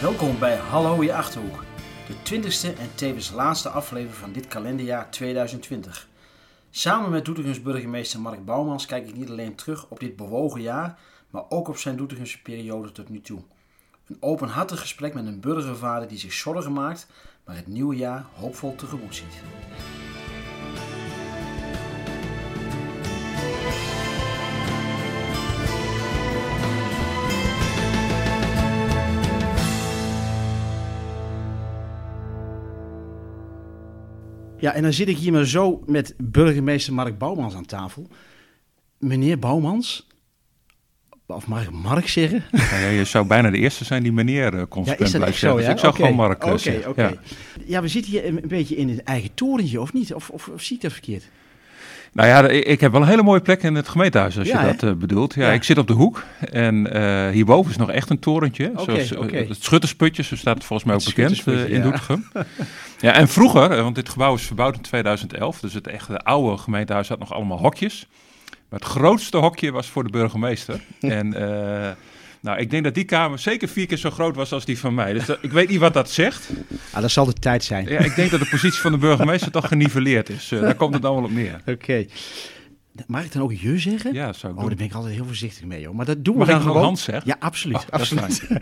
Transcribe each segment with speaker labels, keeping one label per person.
Speaker 1: Welkom bij Hallo je Achterhoek, de twintigste en tevens laatste aflevering van dit kalenderjaar 2020. Samen met Doetinchums burgemeester Mark Bouwmans kijk ik niet alleen terug op dit bewogen jaar, maar ook op zijn Doetinchumse periode tot nu toe. Een openhartig gesprek met een burgervader die zich zorgen maakt, maar het nieuwe jaar hoopvol tegemoet ziet. Ja, en dan zit ik hier maar zo met burgemeester Mark Bouwmans aan tafel. Meneer Bouwmans, of mag ik Mark zeggen?
Speaker 2: Ja, ja, je zou bijna de eerste zijn die meneer uh, consequent
Speaker 1: is dat
Speaker 2: blijft
Speaker 1: zo,
Speaker 2: zeggen. Dus
Speaker 1: ja?
Speaker 2: ik zou gewoon Mark uh,
Speaker 1: Oké,
Speaker 2: zeggen.
Speaker 1: oké.
Speaker 2: Ja.
Speaker 1: Ja, we zitten hier een beetje in een eigen torentje, of niet? Of, of, of zie ik dat verkeerd?
Speaker 2: Nou ja, ik, heb wel een hele mooie plek in het gemeentehuis, als
Speaker 1: Ja,
Speaker 2: je dat eh, bedoelt. Ja,
Speaker 1: Ja.
Speaker 2: ik zit op de hoek en eh, hierboven is nog echt een torentje. Zoals, eh. Het Schuttersputje, zo staat het volgens mij ook bekend in
Speaker 1: ja.
Speaker 2: Doetinchem. ja, en vroeger, want dit gebouw is verbouwd in 2011, dus het echte oude gemeentehuis had nog allemaal hokjes. Maar het grootste hokje was voor de burgemeester. en nou, ik denk dat die kamer zeker vier keer zo groot was als die van mij. Dus dat- ik weet niet wat dat zegt.
Speaker 1: Ah, dat zal de tijd zijn.
Speaker 2: Ja, ik denk dat de positie van de burgemeester toch geniveleerd is. Eh, daar komt het dan wel op neer.
Speaker 1: Oké. Mag ik dan ook je zeggen?
Speaker 2: Ja, zou ik
Speaker 1: Oh,
Speaker 2: doen.
Speaker 1: daar ben ik altijd heel voorzichtig mee, hoor. Maar dat doen we
Speaker 2: Mag
Speaker 1: dan gewoon.
Speaker 2: Hans zeggen?
Speaker 1: Ja, absoluut.
Speaker 2: Oh, is
Speaker 1: absoluut.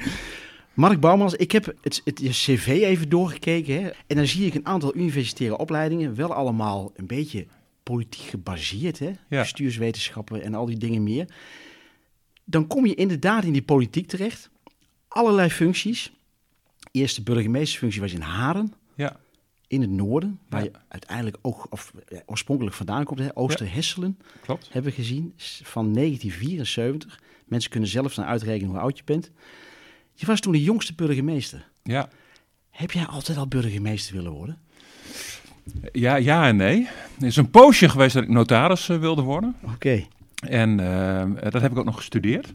Speaker 1: Mark Bouwmans, ik heb het, het je cv even doorgekeken. Hè? En dan zie ik een aantal universitaire opleidingen. Wel allemaal een beetje politiek gebaseerd. Hè?
Speaker 2: Ja.
Speaker 1: Bestuurswetenschappen en al die dingen meer. Dan kom je inderdaad in die politiek terecht. Allerlei functies. Eerste burgemeestersfunctie was in Haren.
Speaker 2: Ja.
Speaker 1: In het noorden, waar
Speaker 2: Ja.
Speaker 1: je uiteindelijk ook of, oorspronkelijk vandaan komt. Hè? Oosterhesselen
Speaker 2: Klopt.
Speaker 1: hebben we gezien, van 1974. Mensen kunnen zelf dan uitrekenen hoe oud je bent. Je was toen de jongste burgemeester.
Speaker 2: Ja.
Speaker 1: Heb jij altijd al burgemeester willen worden?
Speaker 2: Ja, ja en nee. Er is een poosje geweest dat ik notaris eh, wilde worden.
Speaker 1: Oké.
Speaker 2: En ehm, eh, dat heb ik ook nog gestudeerd.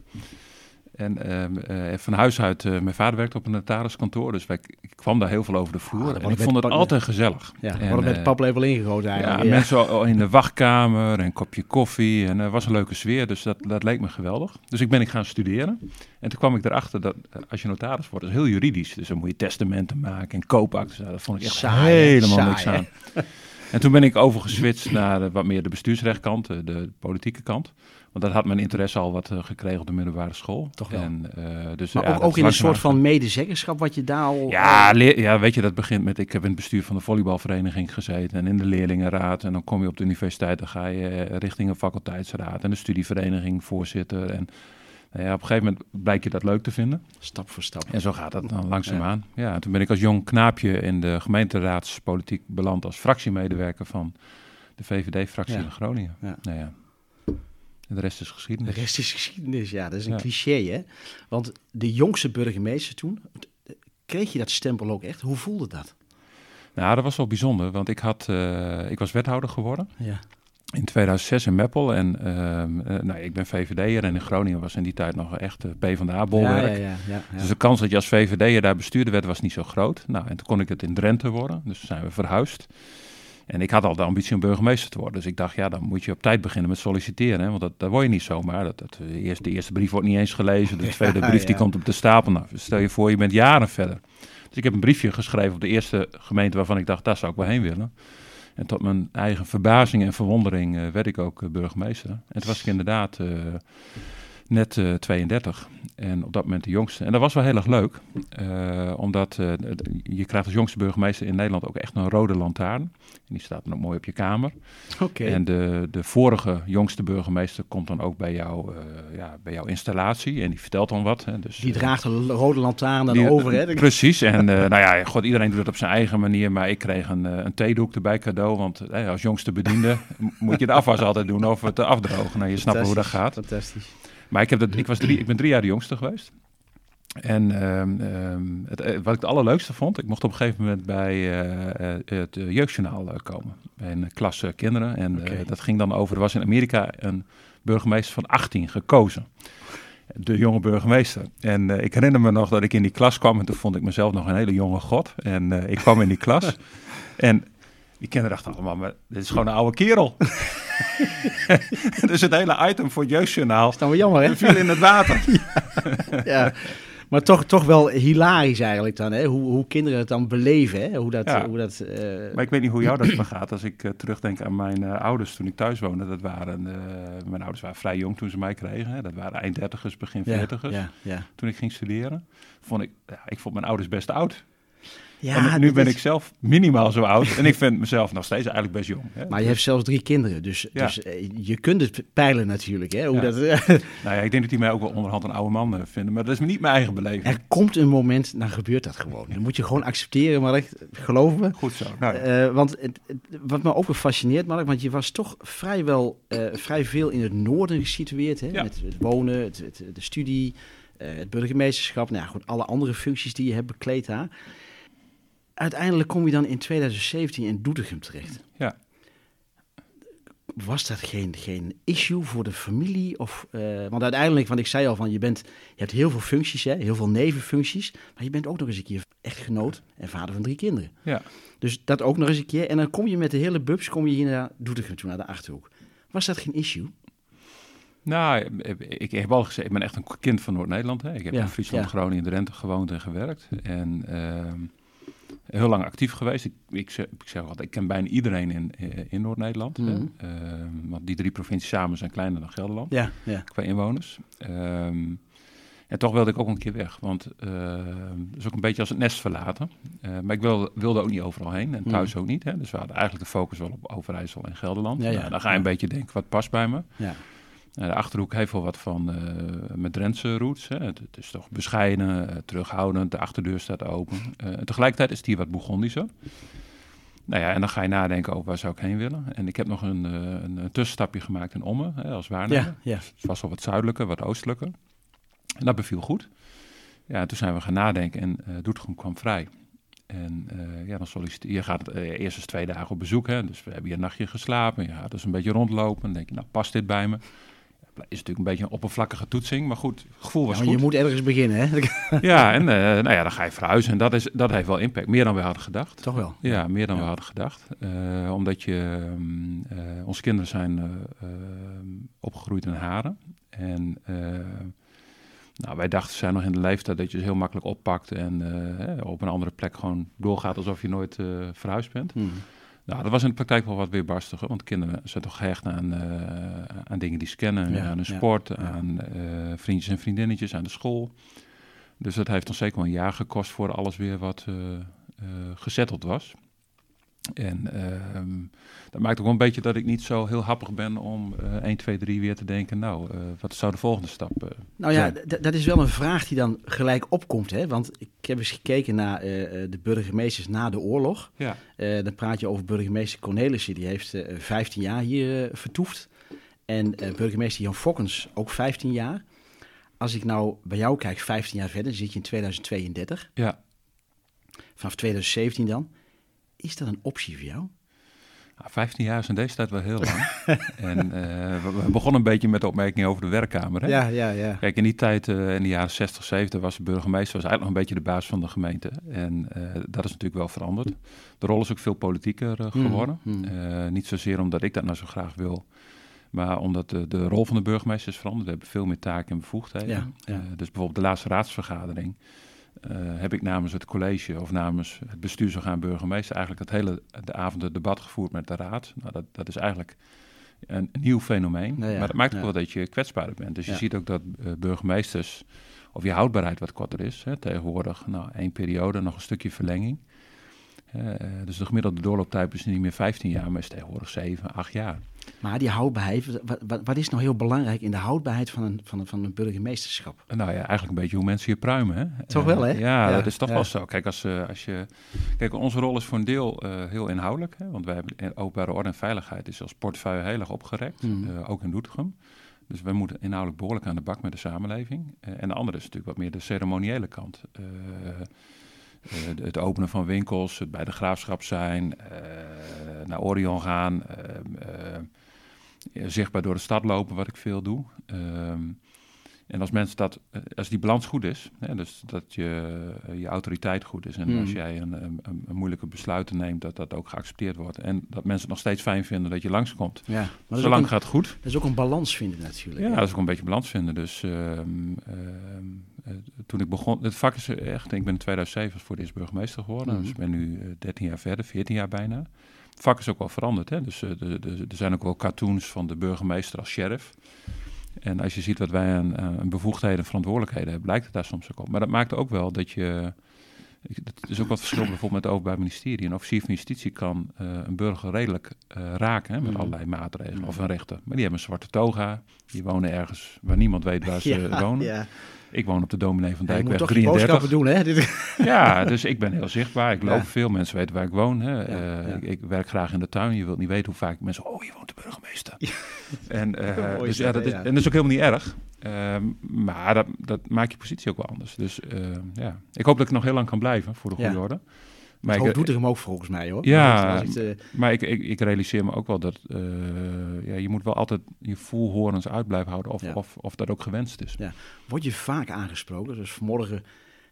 Speaker 2: En ehm, eh, van huis uit, eh, mijn vader werkte op een notariskantoor, dus wij, ik kwam daar heel veel over de
Speaker 1: Ah,
Speaker 2: vloer. en ik vond het altijd gezellig.
Speaker 1: Ja,
Speaker 2: En,
Speaker 1: met paplepel ingegoten
Speaker 2: Ja,
Speaker 1: eigenlijk.
Speaker 2: mensen al in de wachtkamer en een kopje koffie. En er was een leuke sfeer, dus dat, dat leek me geweldig. Dus ik ben ik gaan studeren. En toen kwam ik erachter dat als je notaris wordt, dat is heel juridisch. Dus dan moet je testamenten maken en koopaktes. Nou, dat vond ik echt
Speaker 1: Saai,
Speaker 2: helemaal
Speaker 1: Saai,
Speaker 2: niks aan. En toen ben ik overgeswitcht naar eh, wat meer de bestuursrechtkant, eh, de politieke kant. Want dat had mijn interesse al wat eh, gekregen op de middelbare school.
Speaker 1: Toch wel.
Speaker 2: En, dus,
Speaker 1: Maar
Speaker 2: ja,
Speaker 1: ook, in een soort van medezeggenschap wat je daar al...
Speaker 2: ja, leer- ja, weet je, dat begint met... Ik heb in het bestuur van de volleybalvereniging gezeten... en in de leerlingenraad. En dan kom je op de universiteit... dan ga je richting een faculteitsraad... en de studievereniging, voorzitter. En nou ja, op een gegeven moment blijkt je dat leuk te vinden.
Speaker 1: Stap voor stap.
Speaker 2: En zo gaat dat dan langzaamaan. Ja. en toen ben ik als jong knaapje in de gemeenteraadspolitiek beland... als fractiemedewerker van de VVD-fractie
Speaker 1: Ja.
Speaker 2: in Groningen.
Speaker 1: Ja.
Speaker 2: Nou ja, en de rest is
Speaker 1: De
Speaker 2: geschiedenis.
Speaker 1: rest is geschiedenis, ja. Dat is een
Speaker 2: Ja.
Speaker 1: cliché, hè? Want de jongste burgemeester toen... Kreeg je dat stempel ook echt? Hoe voelde dat?
Speaker 2: Nou, dat was wel bijzonder, want ik, had, eh, ik was wethouder geworden...
Speaker 1: Ja.
Speaker 2: In 2006 in Meppel. En ehm, eh, nou, ik ben VVD'er en in Groningen was in die tijd nog echt P van de
Speaker 1: Ja, ja, ja.
Speaker 2: Dus de kans dat je als VVD'er daar bestuurder werd was niet zo groot. Nou, en toen kon ik het in Drenthe worden. Dus zijn we verhuisd. En ik had al de ambitie om burgemeester te worden. Dus ik dacht, ja, dan moet je op tijd beginnen met solliciteren. Hè? Want dat, dat word je niet zomaar. Dat, dat, de, eerste, de eerste brief wordt niet eens gelezen. De tweede brief die komt op de stapel. Nou, stel je voor, je bent jaren verder. Dus ik heb een briefje geschreven op de eerste gemeente waarvan ik dacht, daar zou ik wel heen willen. En tot mijn eigen verbazing en verwondering eh, werd ik ook eh, burgemeester. En toen was ik inderdaad eh, net eh, 32 en op dat moment de jongste. En dat was wel heel erg leuk, eh, omdat eh, je krijgt als jongste burgemeester in Nederland ook echt een rode lantaarn. En die staat dan ook mooi op je kamer.
Speaker 1: Oké.
Speaker 2: En de, de vorige jongste burgemeester komt dan ook bij, jou, eh, ja, bij jouw installatie en die vertelt dan wat. Hè. Dus,
Speaker 1: Die
Speaker 2: eh,
Speaker 1: draagt een rode lantaarn dan
Speaker 2: die-
Speaker 1: over, hè?
Speaker 2: Precies. En eh, nou ja, god, iedereen doet het op zijn eigen manier. Maar ik kreeg een, eh, een theedoek erbij cadeau. Want eh, als jongste bediende moet je de afwas altijd doen of het afdrogen. Nou, je snapt hoe dat gaat.
Speaker 1: Fantastisch.
Speaker 2: Maar ik, heb dat, ik, was drie, ik ben drie jaar de jongste geweest. En ehm, ehm, het, eh, wat ik het allerleukste vond, ik mocht op een gegeven moment bij eh, eh, het jeugdjournaal komen. Bij een klas kinderen. En dat ging dan over, er was in Amerika een burgemeester van 18 gekozen. De jonge burgemeester. En ik herinner me nog dat ik in die klas kwam en toen vond ik mezelf nog een hele jonge god. En ik kwam in die klas en die kinderen dachten allemaal, maar dit is gewoon een oude kerel. dus het hele item voor het jeugdjournaal
Speaker 1: Dat is dan wel jammer, hè?
Speaker 2: viel in het water.
Speaker 1: ja. Maar toch, toch wel hilarisch eigenlijk dan, hè? Hoe, hoe kinderen het dan beleven, hè? Hoe dat...
Speaker 2: Ja.
Speaker 1: Hoe dat eh,
Speaker 2: Maar ik weet niet hoe jou dat vergaat. Als ik eh, terugdenk aan mijn eh, ouders toen ik thuis woonde. Dat waren, mijn ouders waren vrij jong toen ze mij kregen. Hè. Dat waren eind dertigers, begin
Speaker 1: ja,
Speaker 2: veertigers.
Speaker 1: ja, ja.
Speaker 2: Toen ik ging studeren. Vond ik, ja, ik vond mijn ouders best oud.
Speaker 1: Ja,
Speaker 2: en nu ben
Speaker 1: is-
Speaker 2: ik zelf minimaal zo oud. en ik vind mezelf nog steeds eigenlijk best jong. Hè.
Speaker 1: Maar je hebt zelfs drie kinderen, dus,
Speaker 2: Ja.
Speaker 1: dus eh, je kunt het peilen natuurlijk, hè? Hoe
Speaker 2: Ja.
Speaker 1: dat,
Speaker 2: Nou ja, ik denk dat die mij ook wel onderhand een oude man eh, vinden. Maar dat is niet mijn eigen beleving.
Speaker 1: er komt een moment, dan gebeurt dat gewoon. Dan moet je gewoon accepteren, Mark. Geloof me.
Speaker 2: Goed zo. Nou.
Speaker 1: Eh, want het, wat me ook fascineert, Mark, want je was toch vrijwel vrij veel in het noorden gesitueerd. Hè? Met het wonen, het, het- de studie, het burgemeesterschap. Nou ja, goed, alle andere functies die je hebt bekleed daar. Uiteindelijk kom je dan in 2017 in Doetinchem terecht.
Speaker 2: Ja.
Speaker 1: Was dat geen, geen issue voor de familie? Of, eh, want uiteindelijk, want ik zei al van, je, bent, je hebt heel veel functies, hè? heel veel nevenfuncties. Maar je bent ook nog eens een keer echtgenoot en vader van drie kinderen.
Speaker 2: ja.
Speaker 1: Dus dat ook nog eens een keer. En dan kom je met de hele bubs kom je hier naar Doetinchem toe, naar de Achterhoek. Was dat geen issue?
Speaker 2: Nou, ik heb al gezegd, ik ben echt een kind van Noord-Nederland. hè. Ik heb
Speaker 1: Ja,
Speaker 2: in Friesland,
Speaker 1: ja.
Speaker 2: Groningen, Drenthe gewoond en gewerkt. En ehm, heel lang actief geweest. Ik, ik, zeg, ik zeg altijd, ik ken bijna iedereen in, eh, in Noord-Nederland.
Speaker 1: Mhm.
Speaker 2: Ehm, want die drie provincies samen zijn kleiner dan Gelderland,
Speaker 1: Ja, ja.
Speaker 2: qua inwoners. Ehm, en toch wilde ik ook een keer weg, want ehm het is ook een beetje als het nest verlaten. Eh, maar ik wilde, wilde ook niet overal heen en thuis ook niet. Hè. Dus we hadden eigenlijk de focus wel op Overijssel en Gelderland.
Speaker 1: Ja.
Speaker 2: Nou, dan ga je een beetje denken, wat past bij me?
Speaker 1: ja.
Speaker 2: Nou, de Achterhoek heeft wel wat van eh, met Drentse roots. Hè. Het, het is toch bescheiden, eh, terughoudend, de achterdeur staat open. Eh, en tegelijkertijd is het hier wat Bourgondischer. Nou ja, en dan ga je nadenken over waar zou ik heen willen. En ik heb nog een, eh, een, een tussenstapje gemaakt in Ommen hè, als waarnemer.
Speaker 1: ja, ja.
Speaker 2: Het was wel wat zuidelijker, wat oostelijker. En dat beviel goed. Ja, en toen zijn we gaan nadenken en eh Doetinchem kwam vrij. En eh, ja, dan solliciteer je. gaat eh, eerst eens twee dagen op bezoek. Hè, dus we hebben hier een nachtje geslapen. Ja, dus een beetje rondlopen. Dan denk je, nou, past dit bij me? Is natuurlijk een beetje een oppervlakkige toetsing. Maar goed, het gevoel was
Speaker 1: Ja, want je
Speaker 2: goed.
Speaker 1: moet ergens beginnen, hè?
Speaker 2: Ja, en eh, nou ja, dan ga je verhuizen. En dat, is, dat heeft wel impact. Meer dan we hadden gedacht.
Speaker 1: Toch wel.
Speaker 2: Ja, meer dan
Speaker 1: Ja.
Speaker 2: we hadden gedacht. Eh, omdat je, ehm, eh, onze kinderen zijn opgegroeid in Haren. En nou, wij dachten, ze zijn nog in de leeftijd dat je ze heel makkelijk oppakt en op een andere plek gewoon doorgaat alsof je nooit verhuisd bent.
Speaker 1: Hm.
Speaker 2: Nou, dat was in de praktijk wel wat weerbarstiger, want kinderen zijn toch gehecht aan, eh, aan dingen die ze kennen,
Speaker 1: Ja,
Speaker 2: aan hun sport, aan eh, vriendjes en vriendinnetjes, aan de school. Dus dat heeft ons zeker wel een jaar gekost voor alles weer wat eh, gezetteld was. En ehm, dat maakt ook wel een beetje dat ik niet zo heel happig ben om eh 1, 2, 3 weer te denken, nou, eh, wat zou de volgende stap eh,
Speaker 1: Nou ja,
Speaker 2: zijn?
Speaker 1: dat is wel een vraag die dan gelijk opkomt, hè? Want ik heb eens gekeken naar eh, de burgemeesters na de oorlog.
Speaker 2: Ja,
Speaker 1: dan praat je over burgemeester Cornelissen, die heeft eh 15 jaar hier vertoefd. En burgemeester Jan Fokkens ook 15 jaar. Als ik nou bij jou kijk, 15 jaar verder, zit je in 2032.
Speaker 2: ja.
Speaker 1: Vanaf 2017 dan. Is dat een optie voor jou?
Speaker 2: Nou, 15 jaar is in deze tijd wel heel lang. en eh, we, begonnen een beetje met de opmerking over de werkkamer. Hè?
Speaker 1: Ja, ja, ja.
Speaker 2: Kijk, in die tijd, eh, in de jaren 60, 70, was de burgemeester was eigenlijk nog een beetje de baas van de gemeente. En eh, dat is natuurlijk wel veranderd. De rol is ook veel politieker
Speaker 1: Hmm,
Speaker 2: geworden.
Speaker 1: hmm.
Speaker 2: Niet zozeer omdat ik dat nou zo graag wil, maar omdat de, de rol van de burgemeester is veranderd. We hebben veel meer taken en bevoegdheden.
Speaker 1: Ja, ja.
Speaker 2: Dus bijvoorbeeld de laatste raadsvergadering heb ik namens het college of namens het bestuursorgaan burgemeester eigenlijk het hele de avond het debat gevoerd met de raad. Nou, dat, dat is eigenlijk een, een nieuw fenomeen.
Speaker 1: Nou ja,
Speaker 2: maar dat maakt ook
Speaker 1: ja.
Speaker 2: wel dat je kwetsbaarder bent. Dus je ziet ook dat eh, burgemeesters, of je houdbaarheid wat korter is. Hè, tegenwoordig, nou, één periode, nog een stukje verlenging. Eh, dus de gemiddelde doorlooptijd is niet meer 15 jaar, maar is tegenwoordig 7, 8 jaar.
Speaker 1: Maar die houdbaarheid, wat, wat, wat is nou heel belangrijk in de houdbaarheid van een, van een, van een burgemeesterschap?
Speaker 2: Nou ja, eigenlijk een beetje hoe mensen je pruimen. Hè?
Speaker 1: Toch
Speaker 2: Eh,
Speaker 1: wel, hè?
Speaker 2: Ja,
Speaker 1: Ja,
Speaker 2: dat is toch
Speaker 1: ja.
Speaker 2: wel zo. Kijk, als, eh, als je, kijk, onze rol is voor een deel eh, heel inhoudelijk. Hè? Want wij hebben openbare orde en veiligheid is als portefeuille heel erg opgerekt. Eh, ook in Doetinchem. Dus wij moeten inhoudelijk behoorlijk aan de bak met de samenleving. Eh, en de andere is natuurlijk wat meer de ceremoniële kant. Het openen van winkels, het bij de graafschap zijn, eh, naar Orion gaan, eh, eh, zichtbaar door de stad lopen, wat ik veel doe. Ehm, En als mensen dat, eh, als die balans goed is, hè, dus dat je, eh, je autoriteit goed is en
Speaker 1: Hmm.
Speaker 2: als jij een, een, een- moeilijke besluiten neemt, dat dat ook geaccepteerd wordt. En dat mensen het nog steeds fijn vinden dat je langskomt.
Speaker 1: Ja, maar dat
Speaker 2: Zolang
Speaker 1: een,
Speaker 2: gaat het goed.
Speaker 1: dat is ook een balans vinden natuurlijk.
Speaker 2: Ja, dat is ook een beetje balans vinden. Dus ehm, ehm, eh, toen ik begon, het vak is echt, ik ben in 2007 voor het eerst burgemeester geworden.
Speaker 1: Mhm.
Speaker 2: Dus ik ben nu eh, 13 jaar verder, 14 jaar bijna. Het vak is ook wel veranderd. Hè? Dus de- de- er zijn ook wel cartoons van de burgemeester als sheriff. En als je ziet wat wij aan, aan bevoegdheden en verantwoordelijkheden hebben, blijkt het daar soms ook op. Maar dat maakt ook wel dat je. Het is ook wat verschil bijvoorbeeld met het Openbaar Ministerie. Een officier van justitie kan eh, een burger redelijk eh, raken hè, met
Speaker 1: Mhm.
Speaker 2: allerlei maatregelen
Speaker 1: Mhm.
Speaker 2: of een rechter. Maar die hebben een zwarte toga. Die wonen ergens waar niemand weet waar ze
Speaker 1: Ja,
Speaker 2: wonen.
Speaker 1: ja.
Speaker 2: Ik woon op de Dominee van
Speaker 1: Ja, je moet
Speaker 2: Dijkweg
Speaker 1: boodschappen
Speaker 2: 33.
Speaker 1: doen, hè?
Speaker 2: Ja, dus ik ben heel zichtbaar. Ik loop
Speaker 1: Ja.
Speaker 2: veel. Mensen weten waar ik woon. Hè.
Speaker 1: Ja,
Speaker 2: Eh,
Speaker 1: ja.
Speaker 2: Ik, ik werk graag in de tuin. Je wilt niet weten hoe vaak mensen... Oh, je woont de burgemeester. En, eh, dus, ja,
Speaker 1: dat,
Speaker 2: is,
Speaker 1: ja.
Speaker 2: en dat is ook helemaal niet erg. Ehm, maar dat, dat maakt je positie ook wel anders. Dus eh, ja, ik hoop dat ik nog heel lang kan blijven voor de goede
Speaker 1: Ja.
Speaker 2: orde. Maar ik,
Speaker 1: doet er hem ook volgens mij, hoor.
Speaker 2: Ja,
Speaker 1: het, eh,
Speaker 2: maar ik, ik, ik realiseer me ook wel dat eh, ja, je moet wel altijd je voelhorens uit blijven houden of,
Speaker 1: Ja.
Speaker 2: of, of dat ook gewenst is.
Speaker 1: Word je vaak aangesproken? Dus vanmorgen,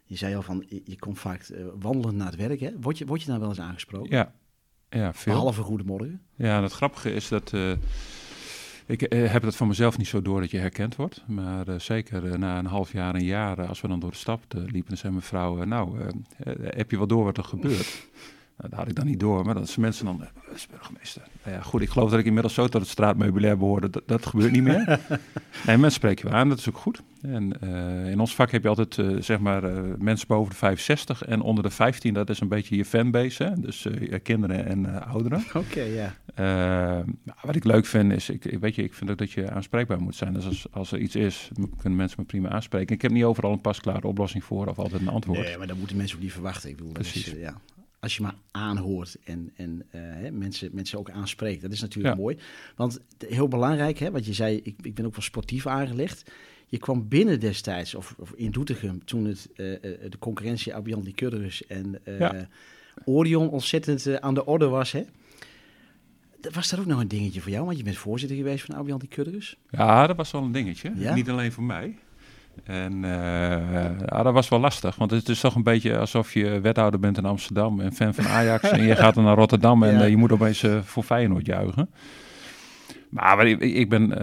Speaker 1: je zei al van, je, komt vaak eh, wandelend naar het werk, hè? Word je, word je dan wel eens aangesproken?
Speaker 2: Ja, ja veel.
Speaker 1: Behalve goedemorgen.
Speaker 2: Ja, en het grappige is dat. Ik eh, heb het van mezelf niet zo door dat je herkend wordt. Maar eh, zeker eh, na een half jaar, een jaar, als we dan door de stad liepen, dan zei mevrouw: eh, Nou, heb je wel door wat er gebeurt? Nou, dat had ik dan niet door, maar dat is mensen dan, "Dat is burgemeester. Nou ja, goed, ik geloof dat ik inmiddels zo tot het straatmeubilair behoorde, dat, dat gebeurt niet meer. nee, mensen spreken je aan, dat is ook goed. En eh, in ons vak heb je altijd, eh, zeg maar, eh, mensen boven de 65 en onder de 15, dat is een beetje je fanbase, hè? dus je kinderen en ouderen.
Speaker 1: Oké, ja.
Speaker 2: Eh, nou, wat ik leuk vind is, ik, weet je, ik vind ook dat je aanspreekbaar moet zijn. Dus als, als er iets is, kunnen mensen me prima aanspreken. Ik heb niet overal een pasklare oplossing voor of altijd een antwoord.
Speaker 1: Nee, maar dat moeten mensen ook niet verwachten. Ik bedoel, is,
Speaker 2: Precies.
Speaker 1: eh, ja. Als je maar aanhoort en, en eh, hè, mensen, mensen ook aanspreekt, dat is natuurlijk
Speaker 2: Ja.
Speaker 1: mooi. Want heel belangrijk, hè, wat je zei, ik, ik ben ook wel sportief aangelegd. Je kwam binnen destijds, of, of in Doetinchem, toen het, eh, eh, de concurrentie Abian Licurgus en
Speaker 2: Ja.
Speaker 1: Orion ontzettend aan de orde was. Hè? Was dat ook nog een dingetje voor jou? Want je bent voorzitter geweest van Abian Licurgus.
Speaker 2: Ja, dat was wel een dingetje.
Speaker 1: Ja?
Speaker 2: Niet alleen voor mij. En eh, ja, dat was wel lastig, want het is toch een beetje alsof je wethouder bent in Amsterdam en fan van Ajax en je gaat dan naar Rotterdam en
Speaker 1: Ja.
Speaker 2: eh, je moet opeens eh, voor Feyenoord juichen. Maar ik, ik ben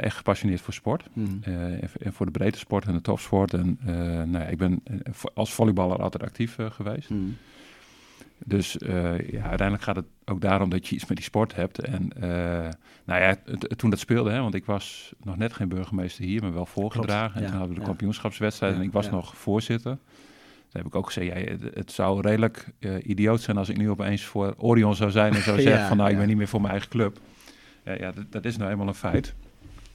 Speaker 2: echt gepassioneerd voor sport.
Speaker 1: Hmm.
Speaker 2: En voor- en voor de breedte sport en de topsport. En nou ja, ik ben als volleyballer altijd actief geweest.
Speaker 1: Hmm.
Speaker 2: Dus eh, ja, uiteindelijk gaat het ook daarom dat je iets met die sport hebt. En eh, nou ja, toen dat speelde, hè, want ik was nog net geen burgemeester hier, maar wel voorgedragen.
Speaker 1: ja,
Speaker 2: en toen hadden we de
Speaker 1: ja.
Speaker 2: kampioenschapswedstrijd en ik was nog voorzitter. Toen heb ik ook gezegd, ja, het, zou redelijk eh, idioot zijn als ik nu opeens voor Orion zou zijn en zou zeggen van nou, ik ben niet meer voor mijn eigen club. Ja, ja dat, dat is nou eenmaal een feit.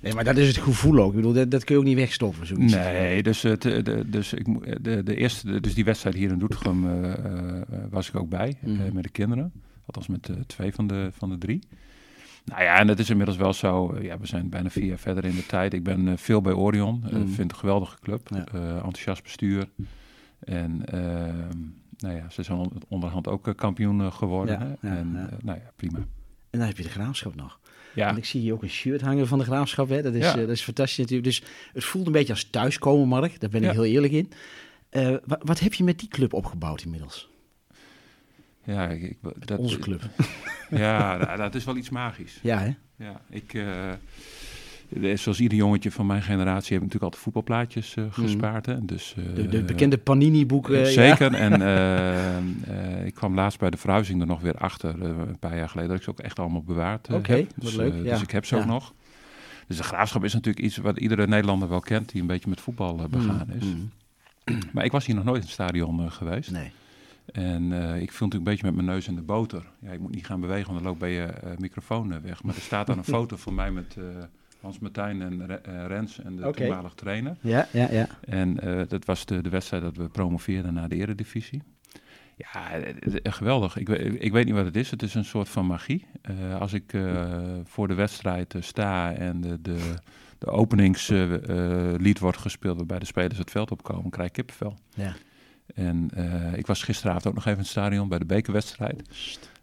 Speaker 1: Nee, maar dat is het gevoel ook. Ik bedoel, dat, dat kun je ook niet wegstoppen. Zoiets.
Speaker 2: Nee, dus, het, eh, de, dus, ik, mo- de, de eerste, dus die wedstrijd hier in Doetinchem eh, eh, was ik ook bij, eh,
Speaker 1: Mhm.
Speaker 2: met de kinderen. Althans met eh, twee van de, van de drie. Nou ja, en het is inmiddels wel zo, eh, ja, we zijn bijna vier jaar verder in de tijd. Ik ben eh, veel bij Orion, eh,
Speaker 1: Mhm.
Speaker 2: vind het een geweldige club,
Speaker 1: Ja.
Speaker 2: eh, enthousiast bestuur. En ehm, nou ja, ze zijn on- onderhand ook eh, kampioen eh, geworden.
Speaker 1: Ja,
Speaker 2: en eh, nou ja, prima.
Speaker 1: En dan heb je de graafschap nog.
Speaker 2: Ja,
Speaker 1: En ik zie hier ook een shirt hangen van de graafschap. Hè? Dat, is,
Speaker 2: Ja.
Speaker 1: eh, dat is fantastisch natuurlijk. Dus het voelt een beetje als thuiskomen, Mark. Daar ben ik
Speaker 2: Ja.
Speaker 1: heel eerlijk in. Eh, wa- wat heb je met die club opgebouwd inmiddels?
Speaker 2: ja, ik, ik- dat,
Speaker 1: Onze club.
Speaker 2: Ja, nou, dat is wel iets magisch.
Speaker 1: Ja, hè?
Speaker 2: Ja, ik, eh, zoals ieder jongetje van mijn generatie heb ik natuurlijk altijd voetbalplaatjes eh, gespaard. Hè? Dus, eh,
Speaker 1: Mhm. De, de bekende Panini-boeken.
Speaker 2: eh,
Speaker 1: ja.
Speaker 2: zeker. En ik kwam laatst bij de verhuizing er nog weer achter, een paar jaar geleden, dat ik ze ook echt allemaal bewaard
Speaker 1: Oké,
Speaker 2: Dus,
Speaker 1: leuk, ja.
Speaker 2: dus ik heb ze
Speaker 1: Ja.
Speaker 2: ook nog. Dus de graafschap is natuurlijk iets wat iedere Nederlander wel kent, die een beetje met voetbal eh, begaan is.
Speaker 1: Mm,
Speaker 2: Maar ik was hier nog nooit in het stadion geweest.
Speaker 1: Nee.
Speaker 2: En ik viel natuurlijk een beetje met mijn neus in de boter. Ja, ik moet niet gaan bewegen, want dan loopt bij je microfoon weg. Maar er staat dan een foto van mij met Hans Martijn en eh, Rens en de
Speaker 1: Oké.
Speaker 2: toenmalig trainer.
Speaker 1: Ja, ja, ja.
Speaker 2: En eh, dat was de, de wedstrijd dat we promoveerden naar de eredivisie. Ja, eh, geweldig. Ik, ik weet niet wat het is. Het is een soort van magie. Als ik voor de wedstrijd sta en de, de, de openingslied wordt gespeeld... waarbij de spelers het veld opkomen, krijg ik kippenvel.
Speaker 1: ja.
Speaker 2: En ik was gisteravond ook nog even in het stadion bij de bekerwedstrijd.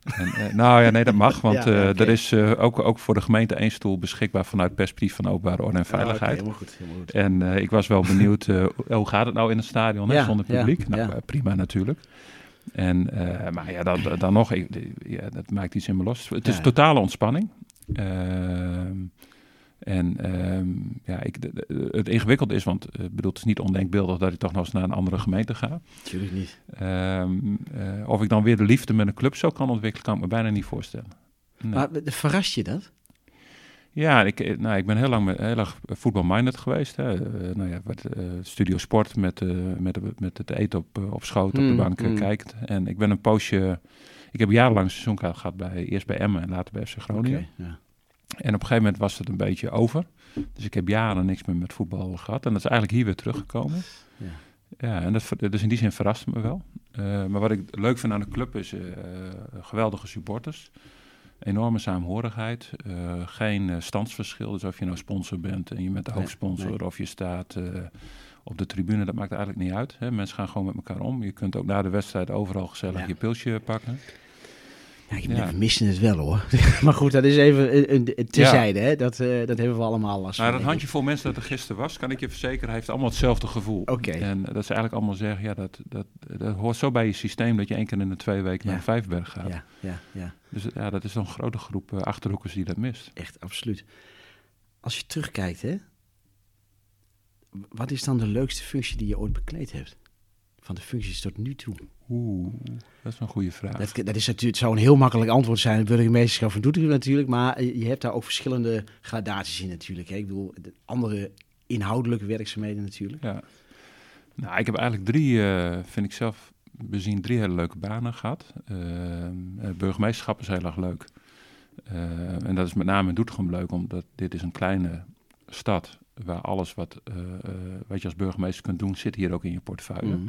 Speaker 2: En, eh, nou ja, nee, dat mag, want
Speaker 1: Ja,
Speaker 2: eh, er is eh, ook, ook voor de gemeente één stoel beschikbaar vanuit perspectief van openbare orde en veiligheid.
Speaker 1: helemaal goed, helemaal goed.
Speaker 2: En ik was wel benieuwd, hoe gaat het nou in het stadion hè, zonder publiek? nou, prima natuurlijk. En, maar ja, dan, dan nog, ik, ja, dat maakt iets in me los. Het is totale ontspanning. Ehm, en ehm, ja, ik, de- de- het ingewikkelde is, want ik bedoel, het is niet ondenkbeeldig dat ik toch nog eens naar een andere gemeente ga.
Speaker 1: Natuurlijk niet.
Speaker 2: Ehm, eh, of ik dan weer de liefde met een club zo kan ontwikkelen, kan ik me bijna niet voorstellen. Nee.
Speaker 1: Maar eh, verrast je dat?
Speaker 2: Ja, ik, nou, ik ben heel lang heel erg voetbalminded geweest. Hè. Nou ja, wat, studio sport met, met, met het eten op, op schoot, op de
Speaker 1: Mm,
Speaker 2: bank eh,
Speaker 1: mm.
Speaker 2: kijkt. En ik ben een poosje... Ik heb jarenlang seizoenkaart gehad bij, eerst bij Emmen en later bij FC Groningen.
Speaker 1: Ja.
Speaker 2: En op een gegeven moment was het een beetje over. Dus ik heb jaren niks meer met voetbal gehad. En dat is eigenlijk hier weer teruggekomen.
Speaker 1: Ja.
Speaker 2: Ja, en dat, dus in die zin verrast het me wel. Eh, maar wat ik leuk vind aan de club is eh, geweldige supporters. Enorme saamhorigheid. eh, geen standsverschil. Dus of je nou sponsor bent en je bent de
Speaker 1: Nee,
Speaker 2: hoofdsponsor
Speaker 1: nee.
Speaker 2: of je staat op de tribune, dat maakt eigenlijk niet uit. Hè. Mensen gaan gewoon met elkaar om. Je kunt ook na de wedstrijd overal gezellig
Speaker 1: Ja.
Speaker 2: je pilsje pakken.
Speaker 1: Ja, ik
Speaker 2: Ja.
Speaker 1: we missen het wel hoor. maar goed, dat is even een, een, een terzijde. Hè? Dat, eh, dat hebben we allemaal last
Speaker 2: Nou,
Speaker 1: van.
Speaker 2: dat handjevol mensen dat er gisteren was, kan ik je verzekeren, heeft allemaal hetzelfde gevoel.
Speaker 1: Oké.
Speaker 2: En dat ze eigenlijk allemaal zeggen, ja, dat, dat, dat hoort zo bij je systeem dat je één keer in de twee weken
Speaker 1: Ja.
Speaker 2: naar Vijfberg gaat.
Speaker 1: Ja, ja, ja,
Speaker 2: Dus ja, dat is dan een grote groep eh, achterhoekers die dat mist.
Speaker 1: echt absoluut. Als je terugkijkt, hè, wat is dan de leukste functie die je ooit bekleed hebt? Van de functies tot nu toe.
Speaker 2: Oeh, dat is een goede vraag.
Speaker 1: Dat, dat is natuurlijk, zou een heel makkelijk antwoord zijn. Burgemeesterschap van Doetinchem natuurlijk. Maar je hebt daar ook verschillende gradaties in natuurlijk. Hè. Ik bedoel, de andere inhoudelijke werkzaamheden natuurlijk.
Speaker 2: Ja. Nou, ik heb eigenlijk drie, eh, vind ik zelf bezien, drie hele leuke banen gehad. Eh, eh, burgemeesterschap is heel erg leuk. En dat is met name in Doetinchem leuk, omdat dit is een kleine stad waar alles wat, wat je als burgemeester kunt doen, zit hier ook in je portefeuille.
Speaker 1: Mm.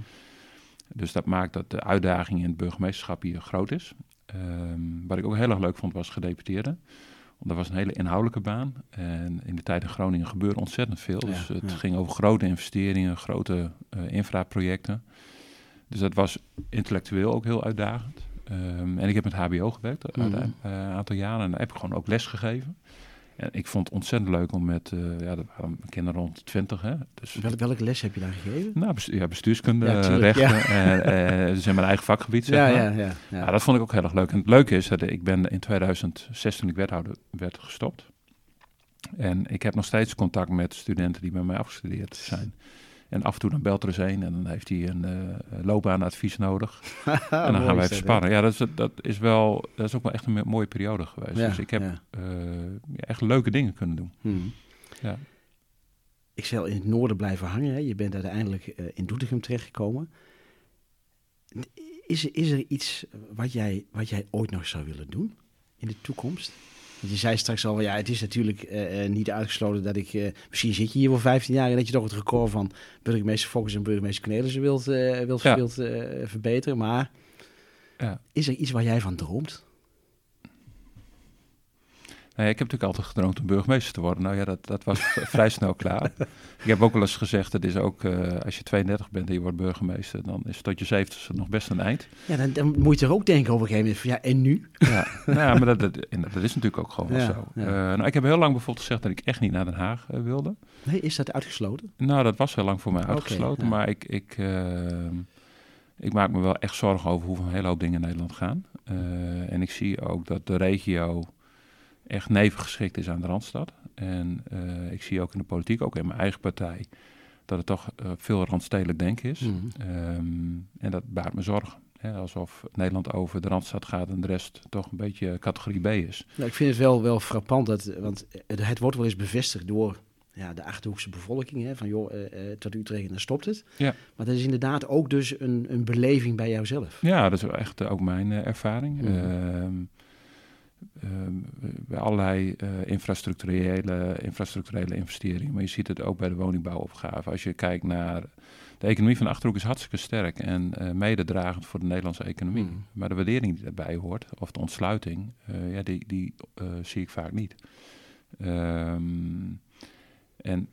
Speaker 2: Dus dat maakt dat de uitdaging in het burgemeesterschap hier groot is. Ehm, wat ik ook heel erg leuk vond was gedeputeerde. Want dat was een hele inhoudelijke baan. En in de tijd in Groningen gebeurde ontzettend veel. Dus het
Speaker 1: ja.
Speaker 2: ging over grote investeringen, grote eh, infraprojecten. Dus dat was intellectueel ook heel uitdagend. Ehm, en ik heb met HBO gewerkt
Speaker 1: Mhm.
Speaker 2: een aantal jaren. En daar heb ik gewoon ook les gegeven. En ik vond het ontzettend leuk om met, eh, ja, dat waren kinderen rond 20, hè. Dus
Speaker 1: Wel, welke les heb je daar gegeven?
Speaker 2: nou, bestu- ja, bestuurskunde,
Speaker 1: Ja,
Speaker 2: eh,
Speaker 1: tuurlijk,
Speaker 2: rechten. En, eh, is in mijn eigen vakgebied, zeg
Speaker 1: Ja,
Speaker 2: maar.
Speaker 1: ja, ja, ja.
Speaker 2: Ja, dat vond ik ook heel erg leuk. En het leuke is dat ik ben in 2006, toen ik wethouder werd, gestopt. En ik heb nog steeds contact met studenten die bij mij afgestudeerd zijn. En af en toe dan belt er eens een en dan heeft hij een eh, loopbaanadvies nodig. en dan gaan wij even sparren. Ja, dat is, dat is wel, dat is ook wel echt een mooie periode geweest.
Speaker 1: Ja,
Speaker 2: dus ik heb
Speaker 1: ja.
Speaker 2: eh, echt leuke dingen kunnen doen.
Speaker 1: Hmm.
Speaker 2: Ja.
Speaker 1: Ik zal in het noorden blijven hangen. Hè. Je bent uiteindelijk eh, in Doetinchem terechtgekomen. Is, er- is er iets wat jij, wat jij ooit nog zou willen doen in de toekomst? Je zei straks al, ja, het is natuurlijk eh, eh, niet uitgesloten dat ik... eh, misschien zit je hier voor 15 jaar en dat je toch het record van burgemeester Fokkers en burgemeester Cornelissen wilt, wilt,
Speaker 2: Ja.
Speaker 1: wilt verbeteren. Maar
Speaker 2: Ja.
Speaker 1: is er iets waar jij van droomt?
Speaker 2: Nee, ik heb natuurlijk altijd gedroomd om burgemeester te worden. Nou ja, dat, dat was vrij snel klaar. Ik heb ook wel eens gezegd, het is ook, eh, als je 32 bent en je wordt burgemeester, dan is tot je 70 nog best een eind.
Speaker 1: Ja, dan, dan moet je er ook denken op een gegeven moment van, ja, en nu?
Speaker 2: Ja, nou ja maar dat, dat, dat is natuurlijk ook gewoon
Speaker 1: Ja,
Speaker 2: zo.
Speaker 1: ja.
Speaker 2: Eh, nou, ik heb heel lang bijvoorbeeld gezegd dat ik echt niet naar Den Haag eh, wilde.
Speaker 1: Nee, is dat uitgesloten?
Speaker 2: Nou, dat was heel lang voor mij uitgesloten. Maar ik, ik, ik maak me wel echt zorgen over hoe een hele hoop dingen in Nederland gaan. En ik zie ook dat de regio echt nevengeschikt is aan de Randstad. En eh, ik zie ook in de politiek, ook in mijn eigen partij, dat het toch eh, veel randstedelijk denken is.
Speaker 1: Mhm.
Speaker 2: Ehm, en dat baart me zorgen. Hè, alsof Nederland over de Randstad gaat en de rest toch een beetje categorie B is.
Speaker 1: Nou, ik vind het wel, wel frappant, dat, want het, het wordt wel eens bevestigd door ja, de Achterhoekse bevolking. Hè, van joh, eh, tot Utrecht en dan stopt het.
Speaker 2: Ja.
Speaker 1: Maar dat is inderdaad ook dus een, een beleving bij jouzelf.
Speaker 2: Ja, dat is echt ook mijn ervaring. Ehm, bij allerlei eh, infrastructurele, infrastructurele investeringen. Maar je ziet het ook bij de woningbouwopgave. Als je kijkt naar... De economie van de Achterhoek is hartstikke sterk en eh mededragend voor de Nederlandse economie.
Speaker 1: Mhm.
Speaker 2: Maar de waardering die daarbij hoort, of de ontsluiting, eh, ja, die, die zie ik vaak niet. Ehm, En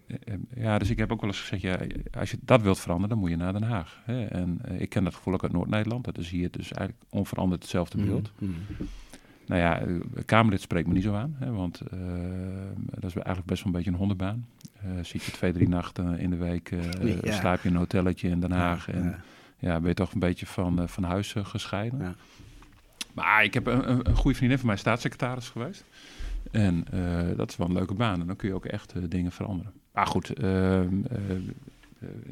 Speaker 2: ja, dus ik heb ook wel eens gezegd, ja, als je dat wilt veranderen, dan moet je naar Den Haag. Hè? En ik ken dat gevoel ook uit Noord-Nederland. Dat is hier dus eigenlijk onveranderd hetzelfde beeld. Mm -hmm. Nou ja, Kamerlid spreekt me niet zo aan, hè, want uh, dat is eigenlijk best wel een beetje een hondenbaan. zit je twee, drie nachten in de week, ja. slaap je in een hotelletje in Den Haag en ja, ja ben je toch een beetje van, van huis gescheiden. Ja. Maar ik heb een, een, een goede vriendin van mij staatssecretaris geweest. En uh, dat is wel een leuke baan. En dan kun je ook echt uh, dingen veranderen. Maar goed, uh,